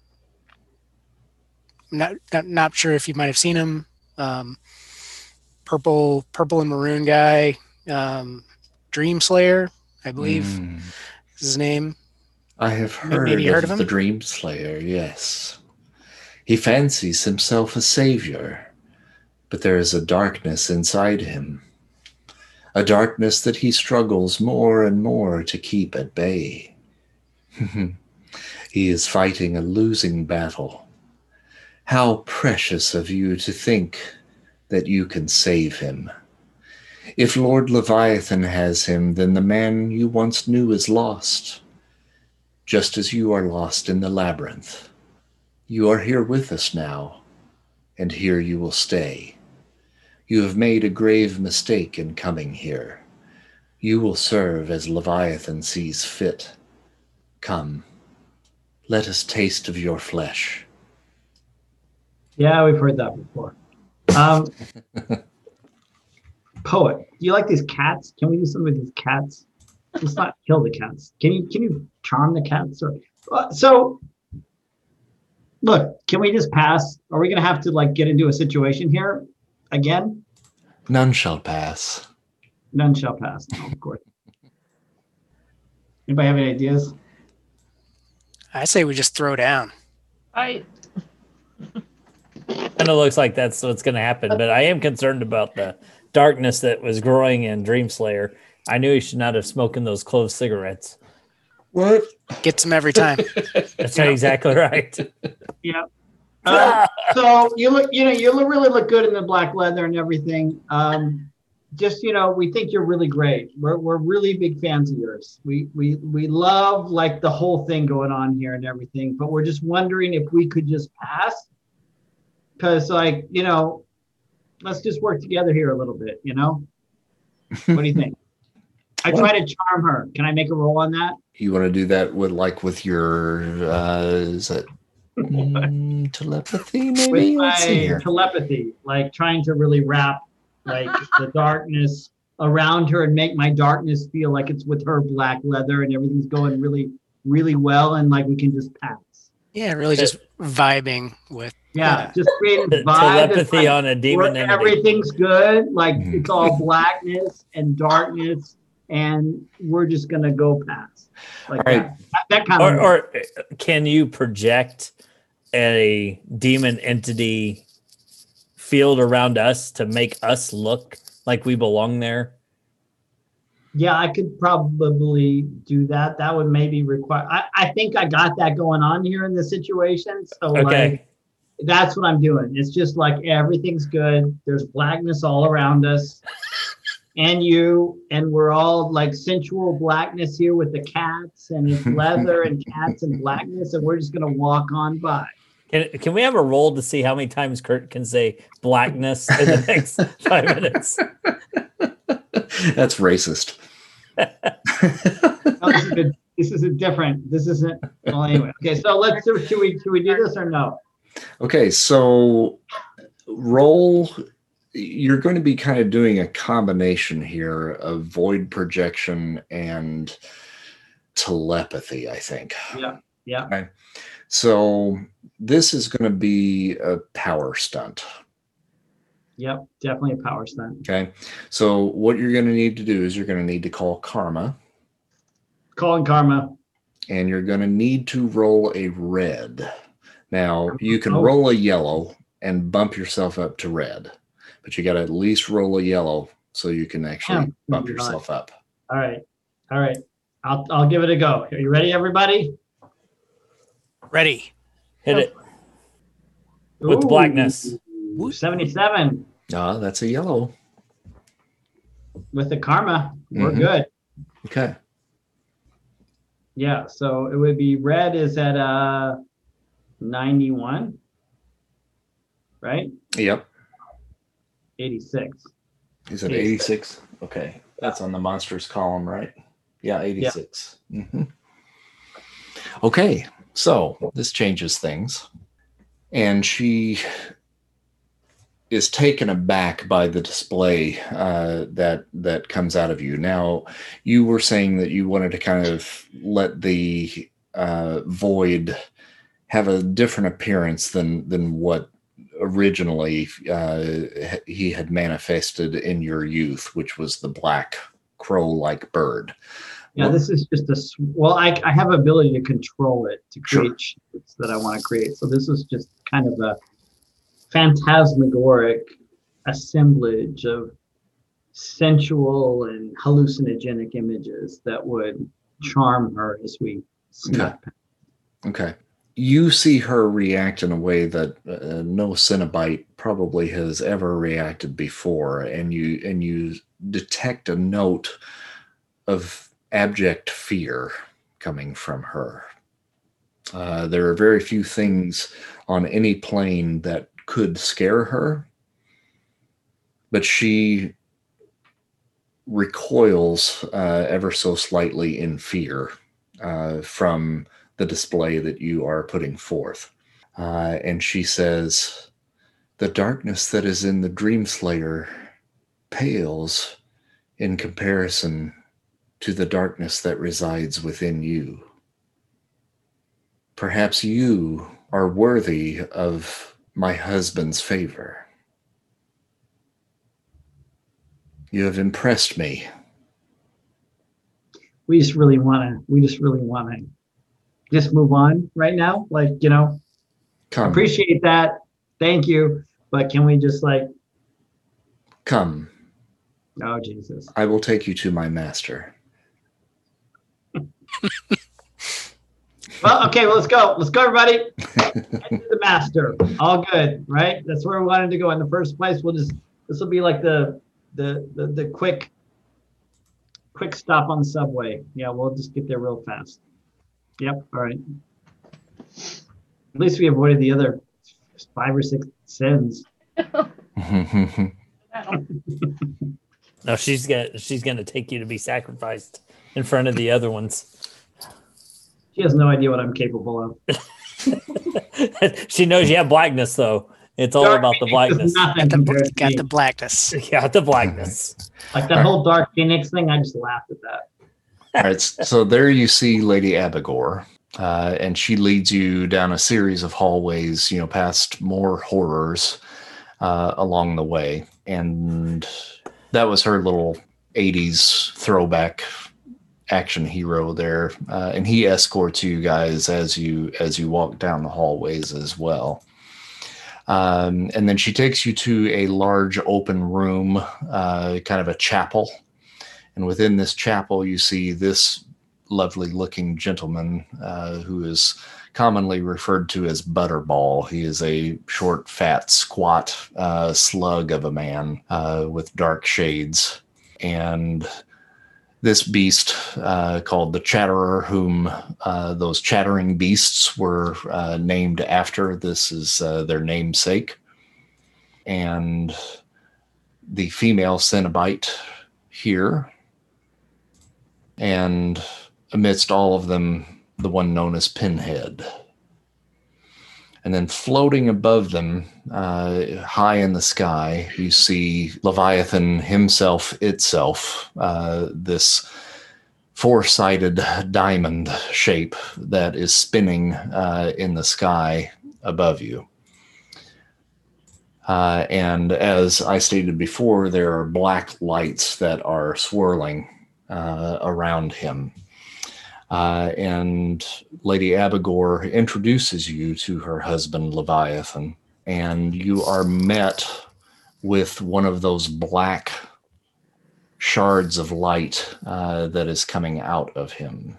not not not sure if you might have seen him. Um, purple purple and maroon guy. Um, Dream Slayer, I believe Mm, is his name. I have Maybe heard, you heard of, of the? Dream Slayer, yes. He fancies himself a savior, but there is a darkness inside him. A darkness that he struggles more and more to keep at bay. <laughs> he is fighting a losing battle. How precious of you to think that you can save him. If Lord Leviathan has him, then the man you once knew is lost, just as you are lost in the labyrinth. You are here with us now, and here you will stay. You have made a grave mistake in coming here. You will serve as Leviathan sees fit. Come, let us taste of your flesh. Yeah, we've heard that before. Um, <laughs> poet, do you like these cats? Can we do something with these cats? Let's not kill the cats. Can you can you charm the cats? Or uh, so, look, can we just pass? Are we gonna have to like get into a situation here again? None shall pass. None shall pass. No, of course. Anybody have any ideas? I say we just throw down. I kind of looks like that's what's going to happen, but I am concerned about the darkness that was growing in Dream Slayer. I knew he should not have smoking those clove cigarettes. What? Gets them every time. That's not exactly right. Yeah. Uh, so you look, you know, you look, really look good in the black leather and everything. Um, just you know, we think you're really great. We're we're really big fans of yours. We we we love like the whole thing going on here and everything. But we're just wondering if we could just pass, because like you know, let's just work together here a little bit. You know, <laughs> what do you think? I try to charm her. Can I make a roll on that? You want to do that with like with your uh is it <laughs> mm, telepathy maybe? with my telepathy, like trying to really wrap like <laughs> the darkness around her and make my darkness feel like it's with her black leather and everything's going really, really well and like we can just pass. Yeah, really just vibing with. Yeah, Yeah. just create a <laughs> vibe. Telepathy like, on a demon everything's good, like it's all blackness and darkness, and we're just gonna go past. Like All right. that. that, that kind Or, of or uh, can you project a demon entity field around us to make us look like we belong there? Yeah, I could probably do that. That would maybe require. I, I think I got that going on here in the situation. So Okay. like, that's what I'm doing. It's just like everything's good. There's blackness all around us. And you, and we're all like sensual blackness here with the cats, and it's <laughs> leather and cats and blackness, and we're just gonna walk on by. Can, can we have a roll to see how many times Kurt can say blackness in the next <laughs> five minutes? That's racist. <laughs> This, is a, this is a different. This isn't. Well, anyway. Okay, so let's do. Should we? Should we do this or no? Okay, so roll. You're going to be kind of doing a combination here of void projection and telepathy, I think. Yeah. Yeah. So this is going to be a power stunt. Yep. Definitely a power stunt. Okay. So what you're going to need to do is you're going to need to call karma Calling karma. and you're going to need to roll a red. Now you can Oh. roll a yellow and bump yourself up to red, but you got to at least roll a yellow so you can actually Yeah. bump yourself up. All right. All right. I'll I'll give it a go. Are you ready, everybody? Ready. Hit it. With the blackness. 77 Ah, that's a yellow. with the karma. We're Mhm. good. Okay. Yeah. So it would be red is at uh 91, right? Yep. 86. Is said 86. 86? Okay. That's on the Monstrous column, right? Yeah, 86. hmm Okay. So this changes things. And she is taken aback by the display uh, that that comes out of you. Now, you were saying that you wanted to kind of let the uh, void have a different appearance than than what originally uh, he had manifested in your youth, which was the black crow-like bird. Yeah, Well- this is just a well, I, I have ability to control it to Sure. create shapes that I want to create. So this is just kind of a phantasmagoric assemblage of sensual and hallucinogenic images that would charm her as we snap. Okay. You see her react in a way that uh, no Cenobite probably has ever reacted before, and you and you detect a note of abject fear coming from her. Uh, there are very few things on any plane that could scare her, but she recoils uh, ever so slightly in fear uh, from the display that you are putting forth. Uh, and she says, The darkness that is in the Dream Slayer pales in comparison to the darkness that resides within you. Perhaps you are worthy of my husband's favor. You have impressed me. We just really want to. We just really want to just move on right now. Like you know, Come, appreciate that. Thank you, but can we just like? come. Oh Jesus. I will take you to my master. Well, <laughs> okay, well, let's go. Let's go, everybody. The master. All good, right? That's where we wanted to go in the first place. We'll just this will be like the the the, the quick quick stop on the subway. Yeah, we'll just get there real fast. Yep. All right. At least we avoided the other five or six sins. <laughs> No, she's gonna she's gonna take you to be sacrificed in front of the other ones. She has no idea what I'm capable of. <laughs> she knows you have blackness though. It's all Dark about the blackness. nothing Got the, got the blackness. <laughs> Yeah, the blackness. like that whole Dark Phoenix thing. I just laughed at that. All right, so there you see Lady Abigor, uh, and she leads you down a series of hallways, you know, past more horrors uh, along the way, and that was her little '80s throwback action hero there, uh, and he escorts you guys as you as you walk down the hallways as well. Um, and then she takes you to a large open room, uh, kind of a chapel. And within this chapel, you see this lovely looking gentleman uh, who is commonly referred to as Butterball. He is a short, fat, squat uh, slug of a man uh, with dark shades. And this beast uh, called the Chatterer, whom uh, those chattering beasts were uh, named after. This is their namesake. And the female Cenobite here. And amidst all of them, the one known as Pinhead. And then floating above them, uh, high in the sky, you see Leviathan himself, itself, uh, this four sided diamond shape that is spinning uh, in the sky above you. Uh, and as I stated before, there are black lights that are swirling uh, around him. Uh, and Lady Abigor introduces you to her husband Leviathan, and you are met with one of those black shards of light uh, that is coming out of him.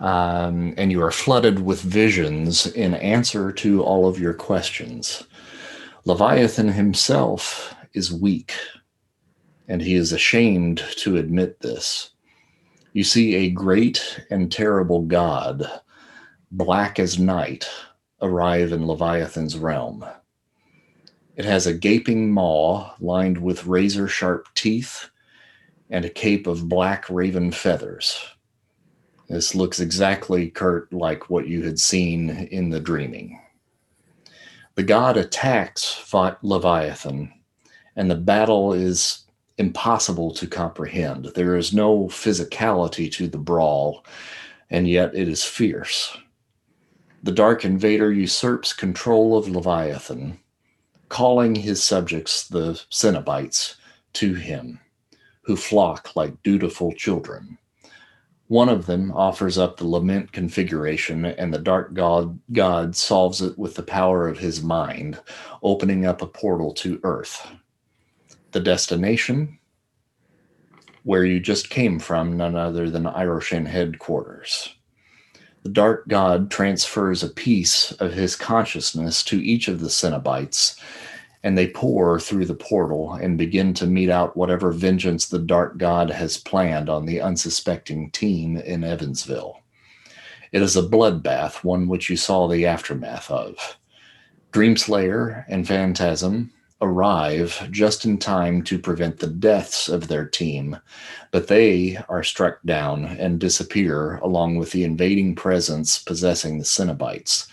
Um, and you are flooded with visions in answer to all of your questions. Leviathan himself is weak, and he is ashamed to admit this. You see a great and terrible god, black as night, arrive in Leviathan's realm. It has a gaping maw lined with razor sharp teeth and a cape of black raven feathers. This looks exactly, Kurt, like what you had seen in the dreaming. The god attacks Leviathan, and the battle is impossible to comprehend. There is no physicality to the brawl, and yet it is fierce. The Dark Invader usurps control of Leviathan, calling his subjects, the Cenobites, to him, who flock like dutiful children. One of them offers up the lament configuration, and the dark god, god solves it with the power of his mind, opening up a portal to Earth the destination where you just came from, none other than Iroshan headquarters. The dark god transfers a piece of his consciousness to each of the Cenobites, and they pour through the portal and begin to mete out whatever vengeance the dark god has planned on the unsuspecting team in Evansville. It is a bloodbath, one which you saw the aftermath of. Dreamslayer and Phantasm arrive just in time to prevent the deaths of their team, but they are struck down and disappear along with the invading presence possessing the Cenobites.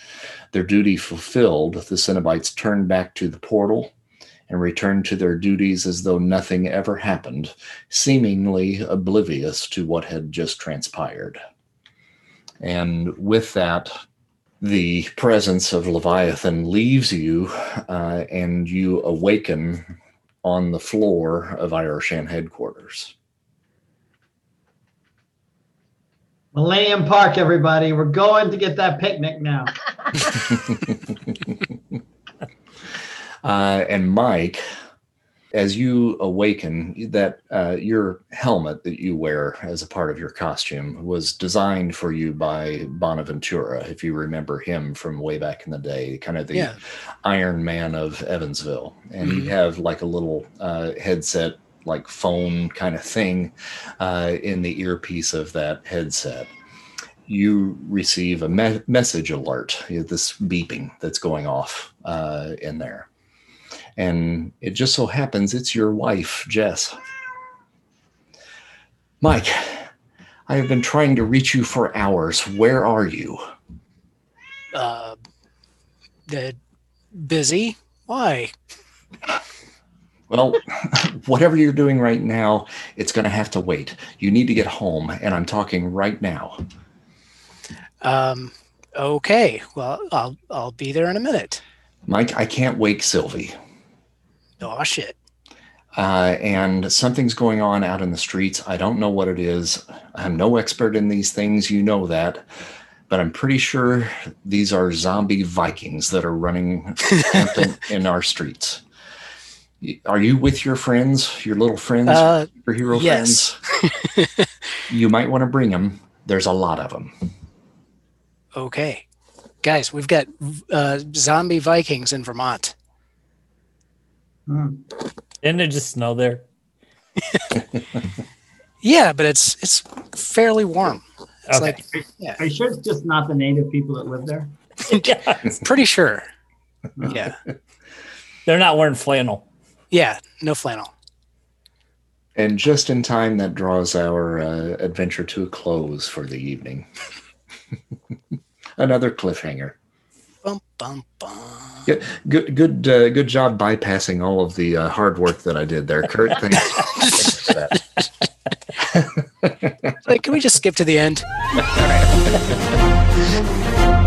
Their duty fulfilled, the Cenobites turn back to the portal and return to their duties as though nothing ever happened, seemingly oblivious to what had just transpired. And with that, the presence of Leviathan leaves you uh, and you awaken on the floor of Iroshan headquarters. Millennium Park, everybody. We're going to get that picnic now. <laughs> uh, and Mike, as you awaken, that uh, your helmet that you wear as a part of your costume was designed for you by Bonaventura, if you remember him from way back in the day, kind of the yeah. Iron Man of Evansville. And mm-hmm. you have like a little uh, headset, like phone kind of thing uh, in the earpiece of that headset. You receive a me- message alert, this beeping that's going off uh, in there and it just so happens it's your wife, Jess. Mike, I have been trying to reach you for hours. Where are you? Uh, the busy. Why? Well, <laughs> whatever you're doing right now, it's going to have to wait. You need to get home, and I'm talking right now. Um. Okay. Well, I'll I'll be there in a minute. Mike, I can't wake Sylvie. Oh shit. Uh, and something's going on out in the streets. I don't know what it is. I'm no expert in these things. You know that. But I'm pretty sure these are zombie Vikings that are running <laughs> in our streets. Are you with your friends, your little friends, uh, superhero yes. friends? <laughs> you might want to bring them. There's a lot of them. Okay. guys, we've got uh, zombie Vikings in Vermont. Didn't it just snow there? <laughs> Yeah, but it's it's fairly warm. It's Okay. like yeah, Are you sure it's just not the native people that live there? <laughs> Yeah. pretty sure. <laughs> Yeah, They're not wearing flannel. yeah, no flannel. And just in time, that draws our uh, adventure to a close for the evening. Another cliffhanger. Bum bum bum. Yeah, good, good, uh, good job bypassing all of the uh, hard work that I did there, Kurt. Thanks. <laughs> Thanks <laughs> for that. Like, can we just skip to the end? <laughs>